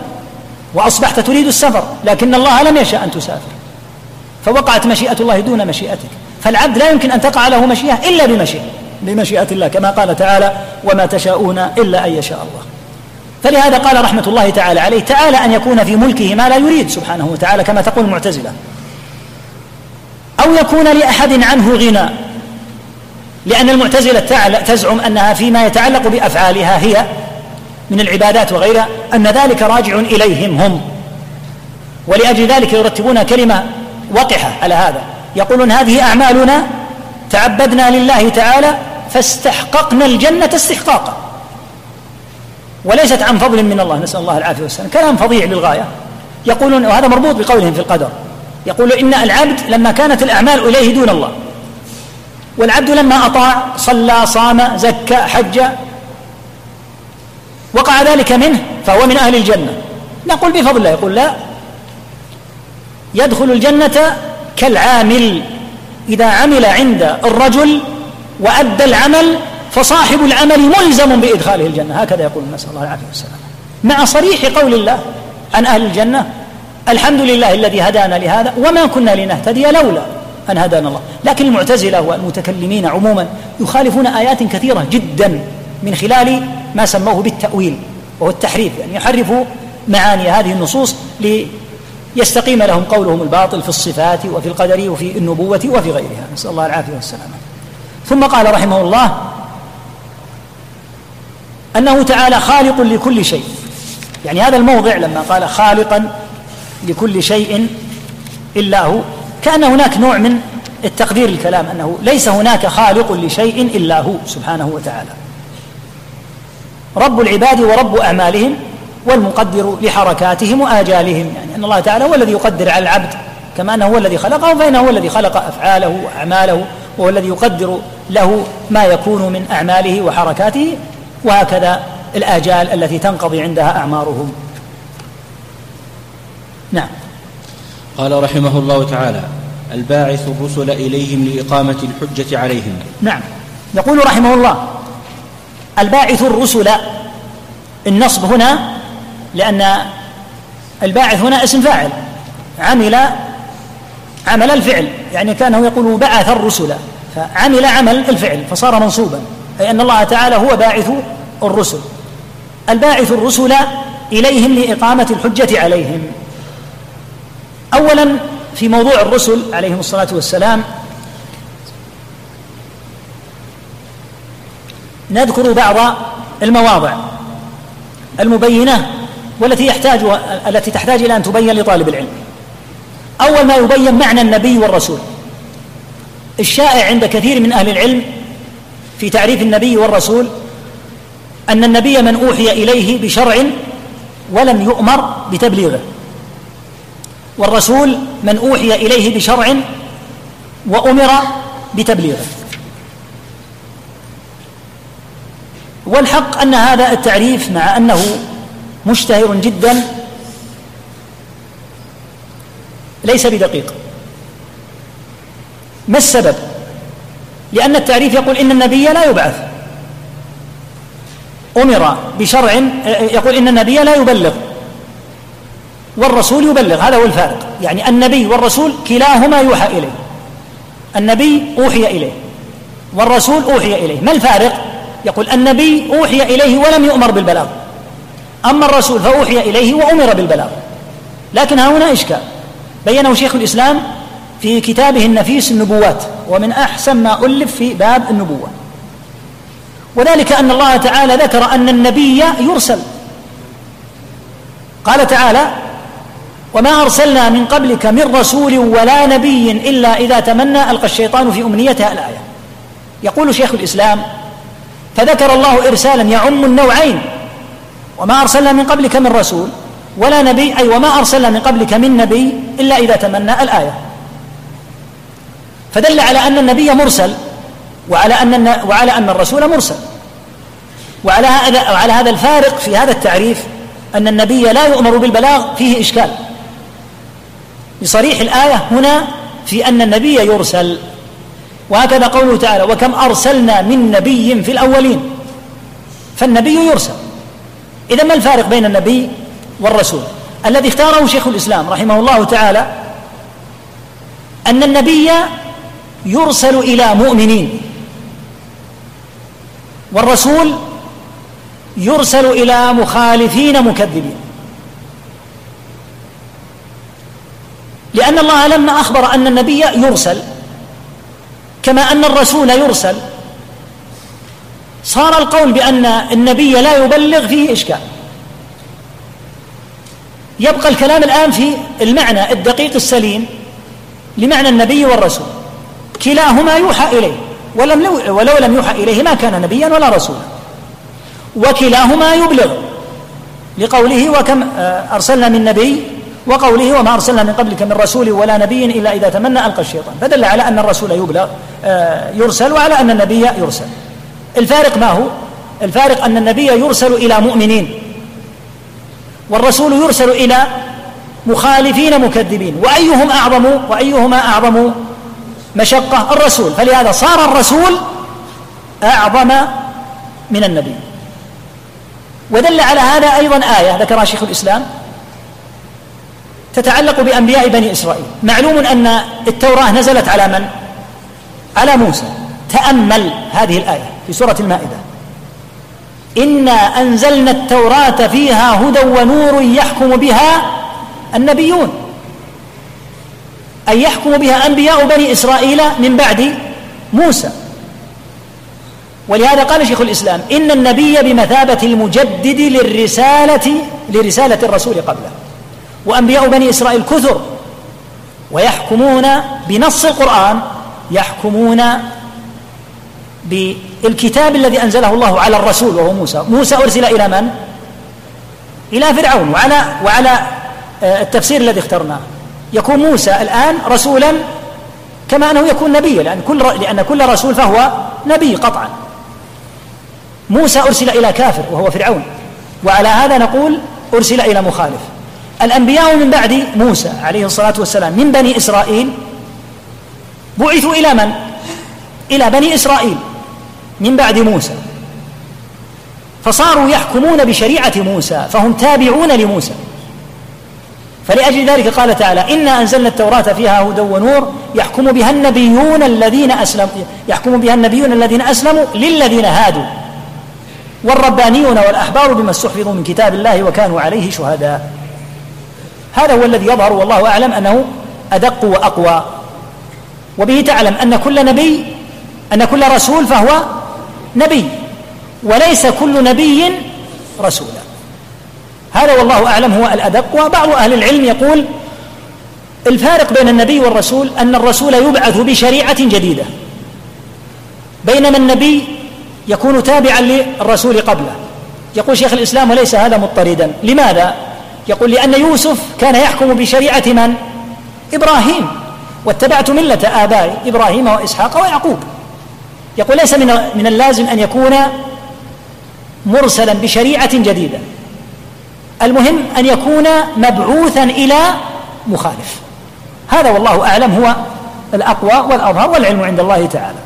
[SPEAKER 2] وأصبحت تريد السفر لكن الله لم يشأ أن تسافر. فوقعت مشيئة الله دون مشيئتك. فالعبد لا يمكن أن تقع له مشيئة إلا بمشيئة بمشيئة الله كما قال تعالى وما تشاءون إلا أن يشاء الله. فلهذا قال رحمة الله تعالى عليه تعالى أن يكون في ملكه ما لا يريد سبحانه وتعالى كما تقول المعتزلة. أو يكون لأحد عنه غنى لأن المعتزلة تزعم أنها فيما يتعلق بأفعالها هي من العبادات وغيرها أن ذلك راجع إليهم هم ولأجل ذلك يرتبون كلمة وقحة على هذا. يقولون هذه أعمالنا تعبدنا لله تعالى فاستحققنا الجنة استحقاقا. وليست عن فضل من الله نسأل الله العافية والسلام. كلام فظيع للغاية. يقولون وهذا مربوط بقولهم في القدر. يقول إن العبد لما كانت الأعمال إليه دون الله والعبد لما أطاع صلى صام زكى حج وقع ذلك منه فهو من أهل الجنة. نقول بفضل الله يقول لا يدخل الجنة كالعامل إذا عمل عند الرجل وأدى العمل فصاحب العمل ملزم بإدخاله الجنة. هكذا يقول نسأل الله العافية والسلام مع صريح قول الله عن أهل الجنة الحمد لله الذي هدانا لهذا وما كنا لنهتدي لولا أن هدانا الله. لكن المعتزلة والمتكلمين عموما يخالفون آيات كثيرة جدا من خلال ما سموه بالتأويل وهو التحريف يعني يحرفوا معاني هذه النصوص ليستقيم لهم قولهم الباطل في الصفات وفي القدر وفي النبوة وفي غيرها. نسأل الله العافية والسلامة. ثم قال رحمه الله أنه تعالى خالق لكل شيء. يعني هذا الموضع لما قال خالقا لكل شيء إلا هو كأن هناك نوع من التقدير الكلام أنه ليس هناك خالق لشيء إلا هو سبحانه وتعالى. رب العباد ورب أعمالهم والمقدر لحركاتهم وآجالهم يعني أن الله تعالى هو الذي يقدر على العبد كما أنه هو الذي خلقه فإنه هو الذي خلق أفعاله وأعماله وهو الذي يقدر له ما يكون من أعماله وحركاته وهكذا الآجال التي تنقضي عندها أعمارهم. نعم.
[SPEAKER 1] قال رحمه الله تعالى الباعث الرسل إليهم لإقامة الحجة عليهم.
[SPEAKER 2] نعم. يقول رحمه الله الباعث الرسل النصب هنا لأن الباعث هنا اسم فاعل عمل عمل الفعل يعني كانه يقول بعث الرسل فعمل عمل الفعل فصار منصوبا أي أن الله تعالى هو باعث الرسل. الباعث الرسل إليهم لإقامة الحجة عليهم. اولا في موضوع الرسل عليهم الصلاة والسلام نذكر بعض المواضع المبينة والتي يحتاج التي تحتاج إلى أن تبين لطالب العلم. أول ما يبين معنى النبي والرسول. الشائع عند كثير من أهل العلم في تعريف النبي والرسول أن النبي من أوحي إليه بشرع ولم يؤمر بتبليغه. والرسول من أوحي إليه بشرع وأمر بتبليغه. والحق أن هذا التعريف مع أنه مشتهر جدا. ليس بدقيق. ما السبب؟ لأن التعريف يقول إن النبي لا يبعث. أمر بشرع يقول إن النبي لا يبلغ والرسول يبلغ. هذا هو الفارق. يعني النبي والرسول كلاهما يوحى إليه. النبي أوحي إليه والرسول أوحي إليه. ما الفارق؟ يقول النبي أوحي إليه ولم يؤمر بالبلاغ. أما الرسول فأوحي إليه وأمر بالبلاغ. لكن ها هنا إشكال. بينه شيخ الإسلام في كتابه النفيس النبوات ومن أحسن ما ألف في باب النبوة. وذلك أن الله تعالى ذكر أن النبي يرسل. قال تعالى وما أرسلنا من قبلك من رسول ولا نبي إلا إذا تمنى ألقى الشيطان في أمنيتها الآية. يقول شيخ الإسلام فذكر الله إرسالا يعم النوعين وما أرسلنا من قبلك من رسول ولا نبي أي وما أرسلنا من قبلك من نبي إلا إذا تمنى الآية. فدل على أن النبي مرسل وعلى أن وعلى أن الرسول مرسل. وعلى هذا وعلى هذا الفارق في هذا التعريف أن النبي لا يؤمر بالبلاغ فيه إشكال. بصريح الآية هنا في أن النبي يرسل. وهكذا قوله تعالى وكم أرسلنا من نبي في الأولين. فالنبي يرسل. إذا ما الفارق بين النبي والرسول؟ الذي اختاره شيخ الإسلام رحمه الله تعالى أن النبي يرسل إلى مؤمنين والرسول يرسل إلى مخالفين مكذبين. لأن الله لما أخبر أن النبي يرسل كما أن الرسول يرسل. صار القول بأن النبي لا يبلغ فيه إشكال. يبقى الكلام الآن في المعنى الدقيق السليم لمعنى النبي والرسول. كلاهما يوحى إليه ولم ولو لم يوحى إليه ما كان نبيا ولا رسولا. وكلاهما يبلغ لقوله وكم آه، أرسلنا من نبي وقوله وما أرسلنا من قبلك من رسول ولا نبي إلا إذا تمنى ألقى الشيطان. فدل على أن الرسول يبلغ آه، يرسل وعلى أن النبي يرسل. الفارق ما هو؟ الفارق أن النبي يرسل إلى مؤمنين والرسول يرسل إلى مخالفين مكذبين وأيهم أعظم؟ وأيهما أعظم مشقة؟ الرسول. فلهذا صار الرسول أعظم من النبي. ودل على هذا أيضا آية ذكرها شيخ الإسلام تتعلق بأنبياء بني إسرائيل. معلوم أن التوراة نزلت على من؟ على موسى. تأمل هذه الآية. في سورة المائدة. إنا أنزلنا التوراة فيها هدى ونور يحكم بها النبيون. أي يحكم بها أنبياء بني إسرائيل من بعد موسى. ولهذا قال شيخ الإسلام إن النبي بمثابة المجدد للرسالة لرسالة الرسول قبله. وأنبياء بني إسرائيل كثر. ويحكمون بنص القرآن يحكمون بالكتاب الذي أنزله الله على الرسول وهو موسى. موسى أرسل إلى من؟ إلى فرعون. وعلى وعلى آه، التفسير الذي اخترناه. يكون موسى الآن رسولا كما أنه يكون نبيا لأن كل لأن كل رسول فهو نبي قطعا. موسى أرسل إلى كافر وهو فرعون. وعلى هذا نقول أرسل إلى مخالف. الأنبياء من بعد موسى عليه الصلاة والسلام من بني إسرائيل بعثوا إلى من؟ إلى بني إسرائيل. من بعد موسى. فصاروا يحكمون بشريعة موسى فهم تابعون لموسى. فلأجل ذلك قال تعالى إنا أنزلنا التوراة فيها هدى ونور يحكم بها النبيون الذين أسلموا يحكم بها النبيون الذين أسلموا للذين هادوا. والربانيون والأحبار بما استحفظوا من كتاب الله وكانوا عليه شهداء. هذا هو الذي يظهر والله أعلم أنه أدق وأقوى. وبه تعلم أن كل نبي أن كل رسول فهو نبي وليس كل نبي رسولا. هذا والله أعلم هو الأدق. وبعض أهل العلم يقول الفارق بين النبي والرسول أن الرسول يبعث بشريعة جديدة بينما النبي يكون تابعا للرسول قبله. يقول شيخ الإسلام وليس هذا مضطردا. لماذا؟ يقول لأن يوسف كان يحكم بشريعة من؟ إبراهيم. واتبعت ملة آبائي إبراهيم وإسحاق ويعقوب. يقول ليس من من اللازم أن يكون مرسلا بشريعة جديدة. المهم أن يكون مبعوثا إلى مخالف. هذا والله أعلم هو الأقوى والأظهر والعلم عند الله تعالى.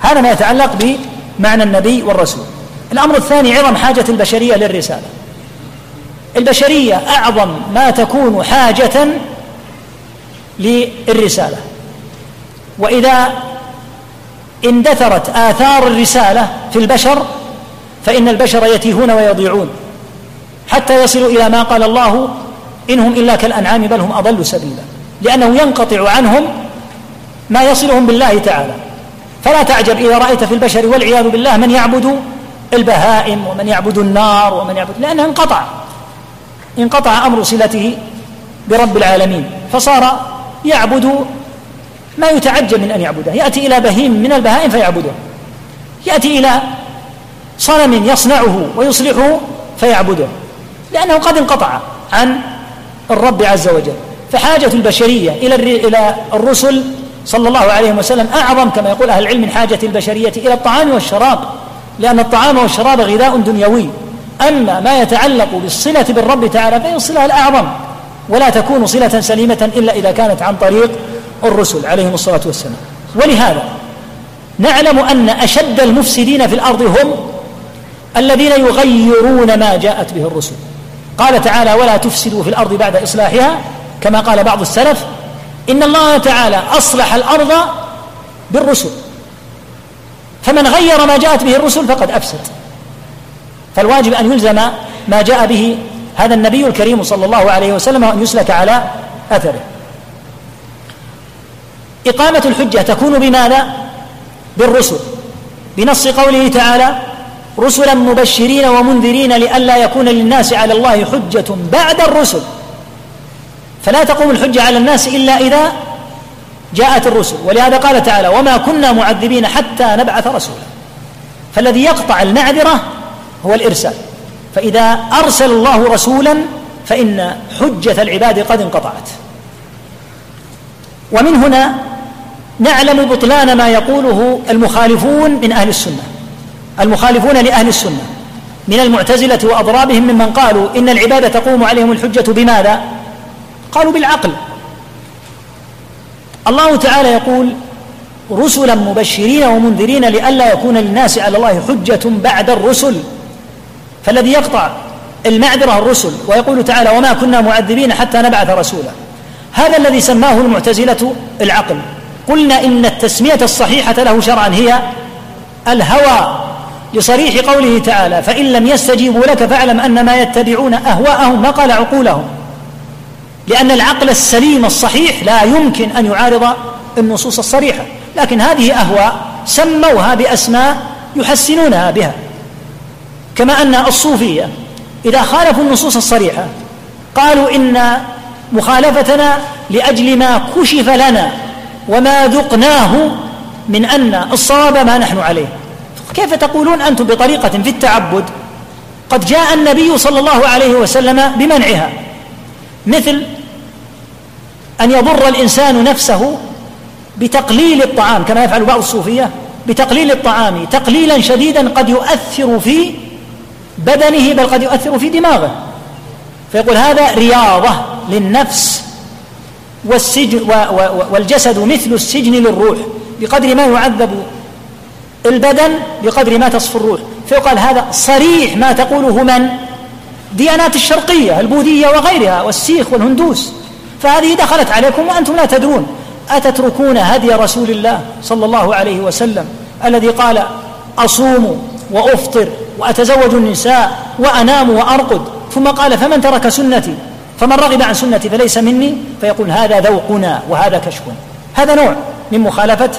[SPEAKER 2] هذا ما يتعلق بمعنى النبي والرسول. الأمر الثاني عظم حاجة البشرية للرسالة. البشرية أعظم ما تكون حاجة للرسالة. وإذا اندثرت آثار الرسالة في البشر فإن البشر يتيهون ويضيعون حتى يصلوا إلى ما قال الله إنهم إلا كالأنعام بل هم أضل سبيلا لأنه ينقطع عنهم ما يصلهم بالله تعالى. فلا تعجب إذا رأيت في البشر والعياذ بالله من يعبد البهائم ومن يعبد النار ومن يعبد لأنه انقطع انقطع أمر صلته برب العالمين فصار يعبد ما يتعجب من أن يعبده يأتي إلى بهيم من البهائم فيعبده يأتي إلى صنم يصنعه ويصلحه فيعبده لأنه قد انقطع عن الرب عز وجل. فحاجة البشرية إلى إلى الرسل صلى الله عليه وسلم أعظم كما يقول أهل العلم من حاجة البشرية إلى الطعام والشراب. لأن الطعام والشراب غذاء دنيوي. أما ما يتعلق بالصلة بالرب تعالى فهي الصلة الأعظم. ولا تكون صلة سليمة إلا إذا كانت عن طريق الرسل عليهم الصلاة والسلام. ولهذا نعلم أن أشد المفسدين في الأرض هم الذين يغيرون ما جاءت به الرسل. قال تعالى ولا تفسدوا في الأرض بعد إصلاحها كما قال بعض السلف إن الله تعالى أصلح الأرض بالرسل. فمن غير ما جاءت به الرسل فقد أفسد. فالواجب أن يلزم ما جاء به هذا النبي الكريم صلى الله عليه وسلم وأن يسلك على أثره. إقامة الحجة تكون بماذا؟ بالرسل. بنص قوله تعالى رسلا مبشرين ومنذرين لئلا يكون للناس على الله حجة بعد الرسل. فلا تقوم الحجة على الناس إلا إذا جاءت الرسل. ولهذا قال تعالى وما كنا معذبين حتى نبعث رسولا. فالذي يقطع المعذرة هو الإرسال. فإذا أرسل الله رسولا فإن حجة العباد قد انقطعت. ومن هنا نعلم بطلان ما يقوله المخالفون من أهل السنة. المخالفون لأهل السنة. من المعتزلة وأضرابهم ممن قالوا إن العبادة تقوم عليهم الحجة بماذا؟ قالوا بالعقل. الله تعالى يقول رسلا مبشرين ومنذرين لئلا يكون للناس على الله حجة بعد الرسل فالذي يقطع المعذرة الرسل ويقول تعالى وما كنا معذبين حتى نبعث رسولا هذا الذي سماه المعتزلة العقل. قلنا إن التسمية الصحيحة له شرعا هي الهوى لصريح قوله تعالى فإن لم يستجيبوا لك فاعلم أن ما يتبعون أهواءهم قال عقولهم. لأن العقل السليم الصحيح لا يمكن أن يعارض النصوص الصريحة. لكن هذه أهواء سموها بأسماء يحسنونها بها. كما أن الصوفية إذا خالفوا النصوص الصريحة قالوا إن مخالفتنا لأجل ما كشف لنا وما ذقناه من أن الصواب ما نحن عليه. كيف تقولون أنتم بطريقة في التعبد؟ قد جاء النبي صلى الله عليه وسلم بمنعها. مثل أن يضر الإنسان نفسه بتقليل الطعام كما يفعل بعض الصوفية بتقليل الطعام تقليلا شديدا قد يؤثر في بدنه بل قد يؤثر في دماغه. فيقول هذا رياضة للنفس. والسجن والجسد مثل السجن للروح بقدر ما يعذب البدن بقدر ما تصفو الروح. فيقال هذا صريح ما تقوله من؟ ديانات الشرقية البوذية وغيرها والسيخ والهندوس. فهذه دخلت عليكم وأنتم لا تدرون. أتتركون هدي رسول الله صلى الله عليه وسلم الذي قال أصوم وأفطر وأتزوج النساء وأنام وأرقد. ثم قال فمن ترك سنتي فمن رغب عن سنتي فليس مني فيقول هذا ذوقنا وهذا كشف هذا نوع من مخالفة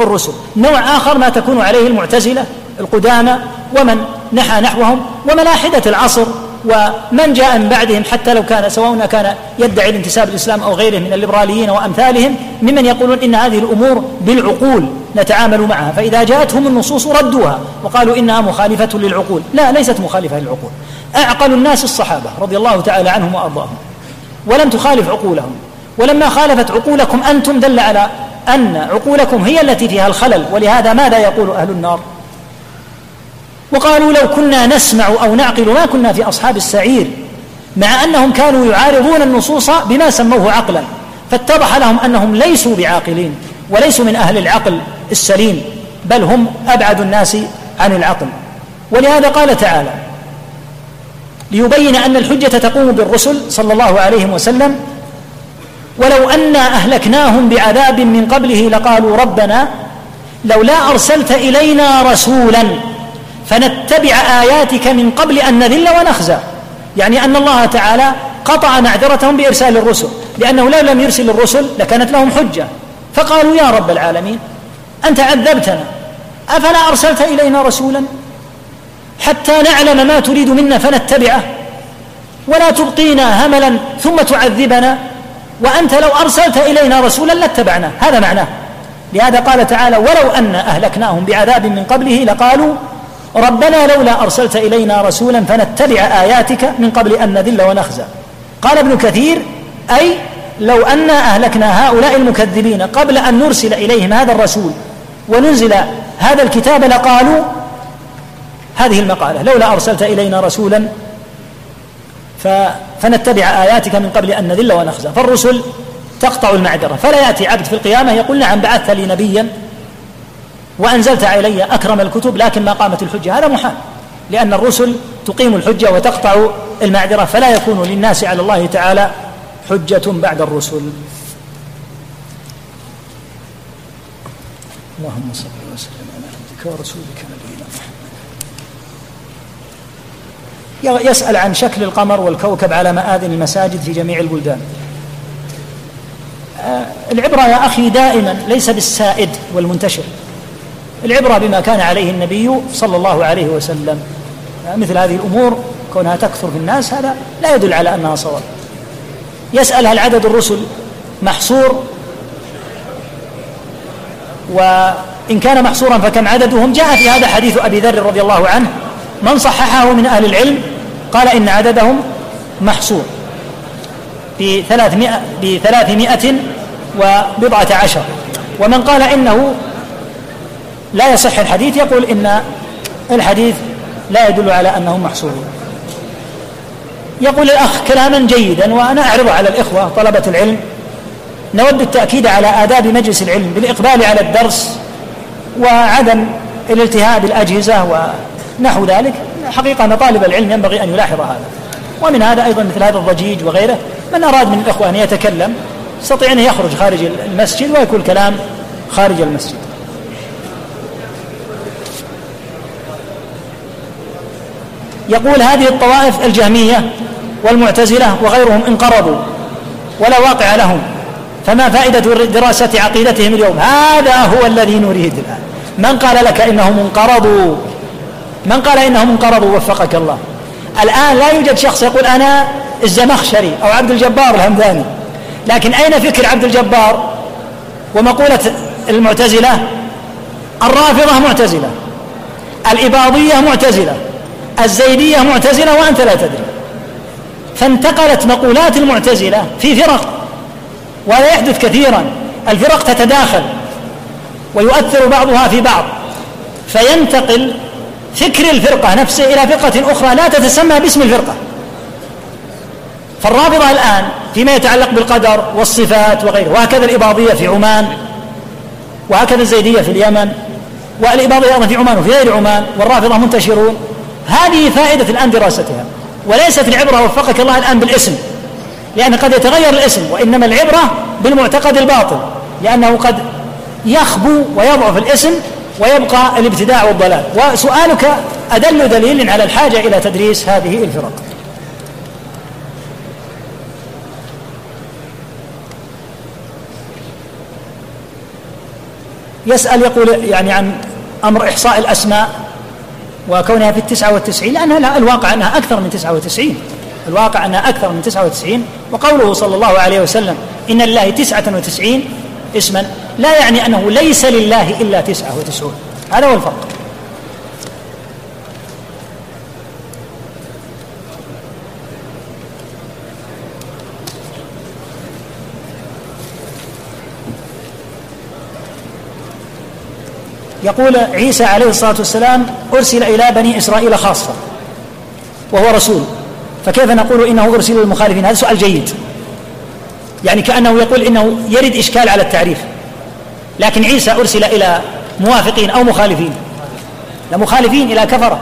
[SPEAKER 2] الرسل. نوع آخر ما تكون عليه المعتزلة القدامى ومن نحى نحوهم وملاحدة العصر ومن جاء من بعدهم حتى لو كان سواء كان يدعي الانتساب الإسلام أو غيره من الليبراليين وأمثالهم ممن يقولون إن هذه الأمور بالعقول نتعامل معها. فإذا جاءتهم النصوص ردوها وقالوا إنها مخالفة للعقول. لا ليست مخالفة للعقول. أعقل الناس الصحابة رضي الله تعالى عنهم وأرضاهم. ولم تخالف عقولهم. ولما خالفت عقولكم أنتم دل على أن عقولكم هي التي فيها الخلل ولهذا ماذا يقول أهل النار؟ وقالوا لو كنا نسمع أو نعقل ما كنا في أصحاب السعير مع أنهم كانوا يعارضون النصوص بما سموه عقلا فاتضح لهم أنهم ليسوا بعاقلين وليسوا من أهل العقل السليم بل هم أبعد الناس عن العقل. ولهذا قال تعالى ليبين أن الحجة تقوم بالرسل صلى الله عليه وسلم. ولو أنا أهلكناهم بعذاب من قبله لقالوا ربنا لولا أرسلت إلينا رسولا فنتبع آياتك من قبل أن نذل ونخزى. يعني أن الله تعالى قطع معذرتهم بإرسال الرسل. لأنه لو لم يرسل الرسل لكانت لهم حجة. فقالوا يا رب العالمين أنت عذبتنا أفلا أرسلت إلينا رسولا؟ حتى نعلم ما تريد منا فنتبعه. ولا تبقينا هملا ثم تعذبنا. وأنت لو أرسلت إلينا رسولا لاتبعنا. هذا معناه. لهذا قال تعالى ولو أن أهلكناهم بعذاب من قبله لقالوا ربنا لولا أرسلت إلينا رسولا فنتبع آياتك من قبل أن نذل ونخزى. قال ابن كثير أي لو أنا أهلكنا هؤلاء المكذبين قبل أن نرسل إليهم هذا الرسول وننزل هذا الكتاب لقالوا هذه المقالة. لولا أرسلت إلينا رسولا فنتبع آياتك من قبل أن نذل ونخزى. فالرسل تقطع المعذرة. فلا يأتي عبد في القيامة يقول نعم بعثت لي نبيا وأنزلت علي أكرم الكتب لكن ما قامت الحجة. هذا محال لأن الرسل تقيم الحجة وتقطع المعذرة. فلا يكون للناس على الله تعالى حجة بعد الرسل. اللهم صل وسلم على عبدك ورسولك نبينا محمد يسأل عن شكل القمر والكوكب على مآذن المساجد في جميع البلدان. آه، العبرة يا أخي دائما ليس بالسائد والمنتشر. العبرة بما كان عليه النبي صلى الله عليه وسلم. آه، مثل هذه الأمور كونها تكثر في الناس هذا لا يدل على أنها صواب. يسأل هل عدد الرسل محصور؟ وإن كان محصورا فكم عددهم؟ جاء في هذا حديث أبي ذر رضي الله عنه. من صححه من أهل العلم قال إن عددهم محصور بثلاثمائة, بثلاثمائة وبضعة عشر. ومن قال إنه لا يصح الحديث يقول إن الحديث لا يدل على أنهم محصورون. يقول الأخ كلاما جيدا وأنا أعرض على الإخوة طلبة العلم نود التأكيد على آداب مجلس العلم بالإقبال على الدرس وعدم الالتهاء بالأجهزة ونحو ذلك. حقيقة أن طالب العلم ينبغي أن يلاحظ هذا. ومن هذا أيضا مثل هذا الضجيج وغيره من أراد من الإخوة أن يتكلم يستطيع أن يخرج خارج المسجد ويكون كلام خارج المسجد. يقول هذه الطوائف الجهمية والمعتزلة وغيرهم انقرضوا ولا واقع لهم فما فائدة دراسة عقيدتهم اليوم؟ هذا هو الذي نريد الآن. من قال لك إنهم انقرضوا؟ من قال إنهم انقرضوا وفقك الله. الآن لا يوجد شخص يقول أنا الزمخشري أو عبد الجبار الهمداني. لكن أين فكر عبد الجبار ومقولة المعتزلة؟ الرافضة معتزلة. الإباضية معتزلة. الزيدية معتزلة وأنت لا تدري. فانتقلت مقولات المعتزلة في فرق وهذا يحدث كثيرا. الفرق تتداخل ويؤثر بعضها في بعض. فينتقل فكر الفرقة نفسه إلى فرقة أخرى لا تتسمى باسم الفرقة. فالرافضة الآن فيما يتعلق بالقدر والصفات وغيره وهكذا الإباضية في عمان وهكذا الزيدية في اليمن والإباضية أيضا في عمان وفي غير عمان والرافضة منتشرون. هذه فائدة الآن دراستها وليست العبرة وفقك الله الآن بالاسم لأن قد يتغير الاسم وإنما العبرة بالمعتقد الباطل لأنه قد يخبو ويضعف الاسم ويبقى الابتداع والضلال. وسؤالك أدل دليل على الحاجة إلى تدريس هذه الفرق. يسأل يقول يعني عن أمر إحصاء الأسماء وكونها في التسعة والتسعين لأنها لا الواقع أنها أكثر من تسعة وتسعين. الواقع أنها أكثر من تسعة وتسعين وقوله صلى الله عليه وسلم إن لله تسعة وتسعين اسما لا يعني أنه ليس لله إلا تسعة وتسعون. هذا هو الفرق. يقول عيسى عليه الصلاة والسلام أرسل إلى بني إسرائيل خاصة وهو رسول. فكيف نقول إنه أرسل للمخالفين؟ هذا سؤال جيد. يعني كأنه يقول إنه يرد إشكال على التعريف. لكن عيسى أرسل إلى موافقين أو مخالفين. لا مخالفين إلى كفرة.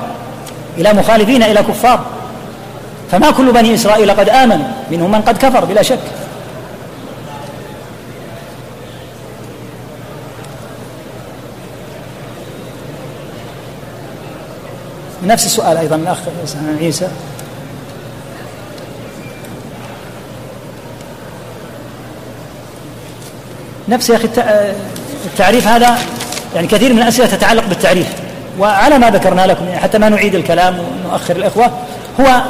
[SPEAKER 2] إلى مخالفين إلى كفار. فما كل بني إسرائيل قد آمنوا منهم من قد كفر بلا شك. نفس السؤال أيضا الأخ عيسى. نفس يا أخي التعريف هذا يعني كثير من الأسئلة تتعلق بالتعريف. وعلى ما ذكرنا لكم يعني حتى ما نعيد الكلام ونؤخر الإخوة هو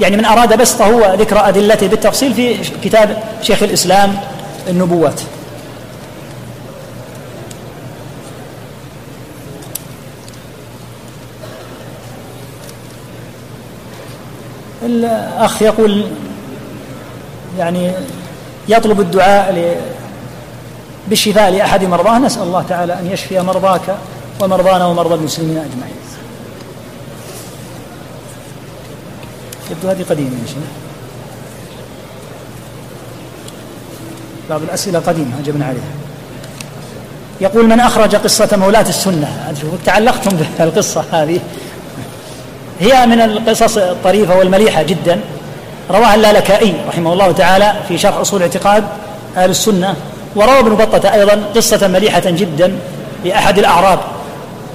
[SPEAKER 2] يعني من أراد بسطه هو ذكر أدلته بالتفصيل في كتاب شيخ الإسلام النبوات. الأخ يقول يعني يطلب الدعاء بالشفاء لأحد مرضاه نسأل الله تعالى أن يشفي مرضاك ومرضانا ومرضى المسلمين أجمعين. يبدو هذه قديمة يا شيخ. بعض الأسئلة قديمة أجبنا عليها. يقول من أخرج قصة مولاة السنة؟ تعلقتم بالقصة هذه. هي من القصص الطريفة والمليحة جدا. رواها اللالكائي رحمه الله تعالى في شرح أصول اعتقاد أهل السنة. وروى ابن بطة أيضا قصة مليحة جدا لأحد الأعراب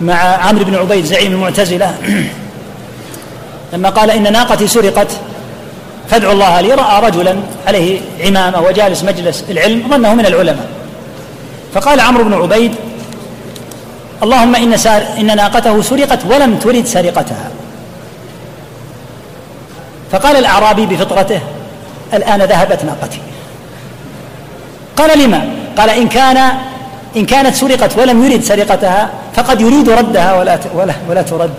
[SPEAKER 2] مع عمرو بن عبيد زعيم المعتزلة. لما قال إن ناقتي سرقت فادعوا الله لي رأى رجلا عليه عمامة وجالس مجلس العلم ظنه من العلماء. فقال عمرو بن عبيد اللهم إن, سار إن ناقته سرقت ولم ترد سرقتها. فقال الأعرابي بفطرته الآن ذهبت ناقتي. قال لما؟ قال إن كان إن كانت سرقت ولم يرد سرقتها فقد يريد ردها ولا ولا ولا ترد.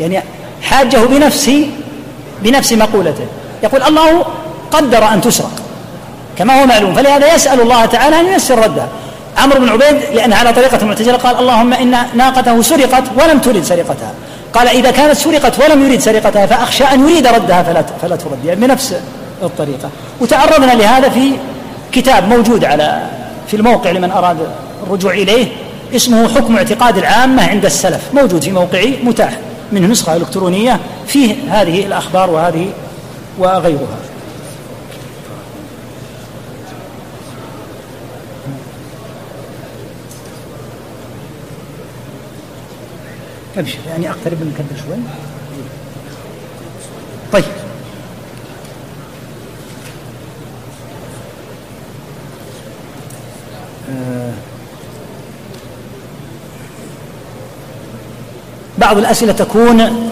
[SPEAKER 2] يعني حاجة بنفس بنفس مقولته. يقول الله قدر أن تسرق. كما هو معلوم. فلهذا يسأل الله تعالى أن ييسر ردها. عمرو بن عبيد لأن على طريقة المعتزلة قال اللهم إن ناقته سرقت ولم ترد سرقتها. قال إذا كانت سرقت ولم يريد سرقتها فأخشى أن يريد ردها فلا فلا ترد. يعني بنفس الطريقة. وتعرضنا لهذا في كتاب موجود على في الموقع لمن أراد الرجوع إليه اسمه حكم اعتقاد العامة عند السلف. موجود في موقعي متاح. منه نسخة إلكترونية فيه هذه الأخبار وهذه وغيرها. أبشر يعني أقترب من كذا شوي. طيب. بعض الأسئلة تكون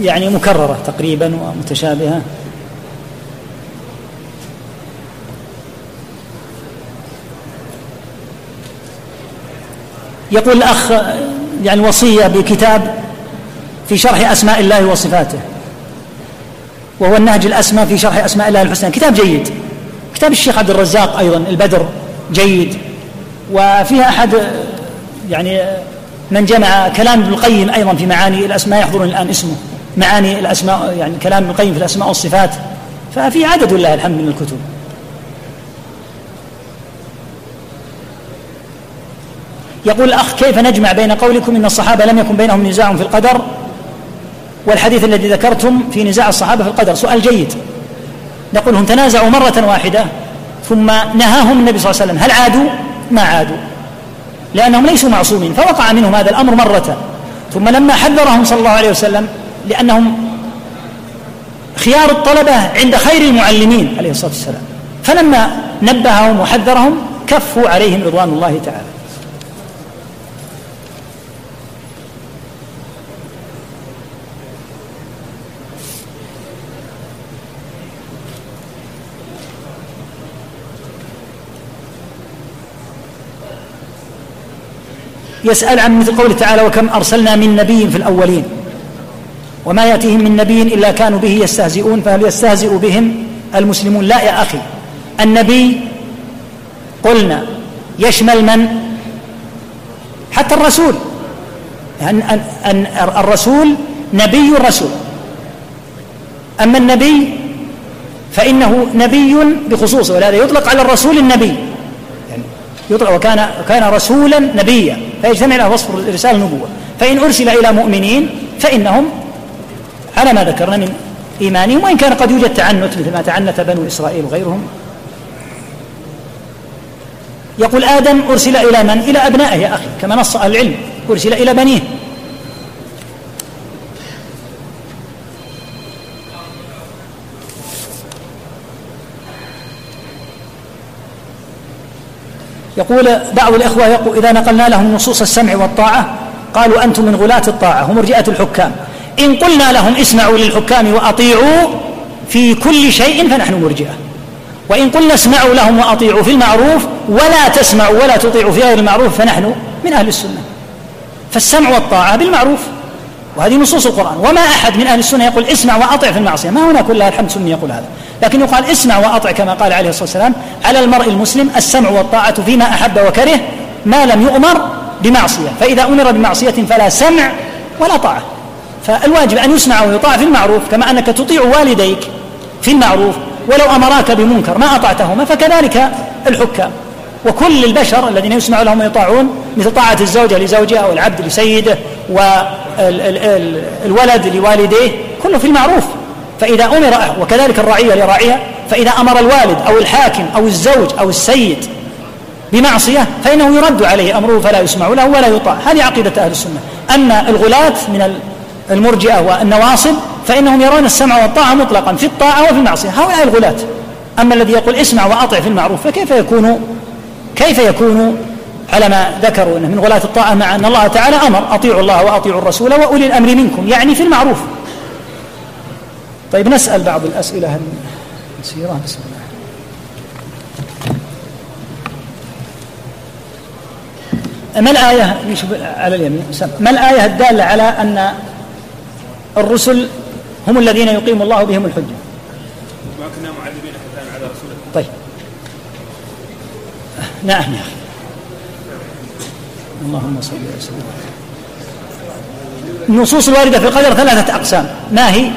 [SPEAKER 2] يعني مكررة تقريبا ومتشابهة. يقول الأخ يعني وصية بكتاب في شرح أسماء الله وصفاته وهو النهج الأسمى في شرح أسماء الله الحسنى. كتاب جيد. كتاب الشيخ عبد الرزاق أيضا البدر جيد. وفيها أحد يعني من جمع كلام ابن القيم أيضا في معاني الأسماء يحضرني الآن اسمه معاني الأسماء يعني كلام ابن القيم في الأسماء والصفات. ففي عدد لله الحمد من الكتب. يقول الأخ كيف نجمع بين قولكم إن الصحابة لم يكن بينهم نزاع في القدر؟ والحديث الذي ذكرتم في نزاع الصحابة في القدر. سؤال جيد. نقول هم تنازعوا مرة واحدة ثم نهاهم النبي صلى الله عليه وسلم. هل عادوا؟ ما عادوا. لأنهم ليسوا معصومين فوقع منهم هذا الأمر مرة. ثم لما حذرهم صلى الله عليه وسلم لأنهم خيار الطلبة عند خير المعلمين عليه الصلاة والسلام. فلما نبههم وحذرهم كفوا عليهم رضوان الله تعالى. يسأل عن مثل قوله تعالى وكم أرسلنا من نبي في الأولين وما يأتيهم من نبي إلا كانوا به يستهزئون فهل يستهزئ بهم المسلمون؟ لا يا أخي. النبي قلنا يشمل من؟ حتى الرسول. أن, أن, الرسول نبي الرسول. أما النبي فإنه نبي بخصوصه ولهذا يطلق على الرسول النبي. يطلق وكان كان رسولا نبيا فيجتمع له وصف الرسالة النبوة. فإن أرسل إلى مؤمنين فإنهم على ما ذكرنا من إيمانهم وإن كان قد يوجد تعنت مثل ما تعنت بنو إسرائيل وغيرهم. يقول آدم أرسل إلى من؟ إلى أبنائه يا أخي كما نص العلم أرسل إلى بنيه. يقول بعض الإخوة يقول إذا نقلنا لهم نصوص السمع والطاعة قالوا أنتم من غلاة الطاعة هم مرجئة الحكام. إن قلنا لهم اسمعوا للحكام وأطيعوا في كل شيء فنحن مرجئة. وإن قلنا اسمعوا لهم وأطيعوا في المعروف ولا تسمعوا ولا تطيعوا في غير المعروف فنحن من أهل السنة. فالسمع والطاعة بالمعروف. وهذه نصوص القرآن. وما أحد من أهل السنة يقول اسمع وأطع في المعصية. ما هنا كلها الحمد سني يقول هذا. لكن يقال اسمع وأطع كما قال عليه الصلاة والسلام على المرء المسلم السمع والطاعة فيما أحب وكره ما لم يؤمر بمعصية. فإذا أمر بمعصية فلا سمع ولا طاعة. فالواجب أن يسمع ويطاع في المعروف كما أنك تطيع والديك في المعروف ولو أمراك بمنكر ما أطعتهما فكذلك الحكام. وكل البشر الذين يسمع لهم ويطاعون مثل طاعة الزوجة لزوجها أو العبد لسيده والولد لوالديه كله في المعروف. فإذا أمر وكذلك الرعية لراعيها فإذا أمر الوالد أو الحاكم أو الزوج أو السيد بمعصية فإنه يرد عليه أمره فلا يسمع له ولا يطاع. هذه عقيدة أهل السنة. أما الغلاة من المرجئة والنواصب فإنهم يرون السمع والطاعة مطلقا في الطاعة وفي المعصية. هؤلاء الغلاة. أما الذي يقول اسمع وأطع في المعروف فكيف يكون كيف يكون على ما ذكروا إنه من غلاة الطاعة مع أن الله تعالى أمر أطيعوا الله وأطيعوا الرسول وأولي الأمر منكم يعني في المعروف. طيب نسأل بعض الأسئلة. اليسيره بسم الله. ما الآية؟ على اليمين. ما الآية الدالة على أن الرسل هم الذين يقيم الله بهم الحجة؟ ما كنا معذبين حتى على رسوله طيب. نعم يا أخي. اللهم صل وسلم النصوص الواردة في القدر ثلاثة أقسام. ما هي؟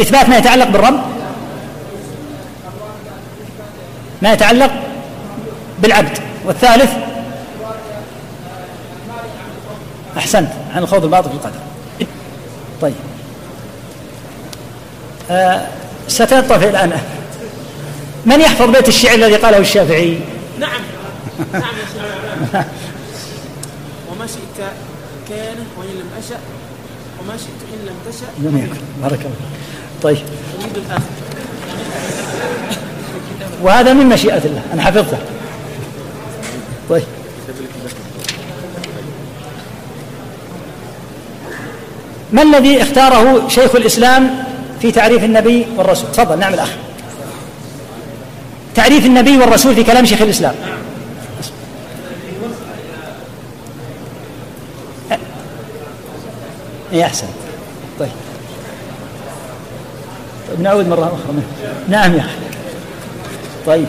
[SPEAKER 2] إثبات ما يتعلق بالرب. ما يتعلق بالعبد. والثالث أحسنت عن الخوض الباطل في القدر. طيب. آه ستطفئ الآن. من يحفظ بيت الشعر الذي قاله الشافعي؟
[SPEAKER 3] نعم. نعم يا وما شئت كان وإن لم أشأ وما شئت إن لم تشأ. يكن
[SPEAKER 2] بارك الله طيب. وهذا من مشيئة الله. أنا حفظته. طيب. ما الذي اختاره شيخ الإسلام في تعريف النبي والرسول؟ تفضل نعم الأخ. تعريف النبي والرسول في كلام شيخ الإسلام. يا أحسن. طيب. طيب نعود مرة أخرى. منه. نعم يا أخي. طيب.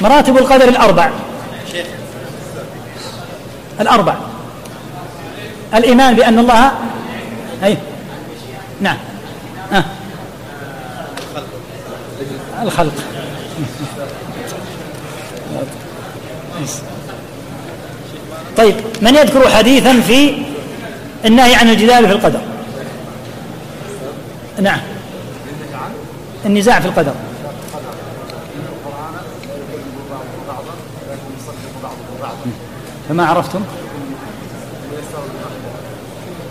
[SPEAKER 2] مراتب القدر الأربع. الأربع. الإيمان بأن الله أي نعم. آه. الخلق. طيب من يذكر حديثا في النهي عن الجدال في القدر؟ نعم. النزاع في القدر. فما عرفتم؟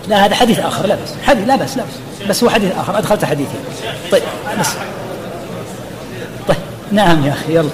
[SPEAKER 2] لا هذا حديث آخر لا بس حديث لا بس لا بس بس هو حديث آخر أدخلت حديثي. طيب بس. نعم يا أخي يلا.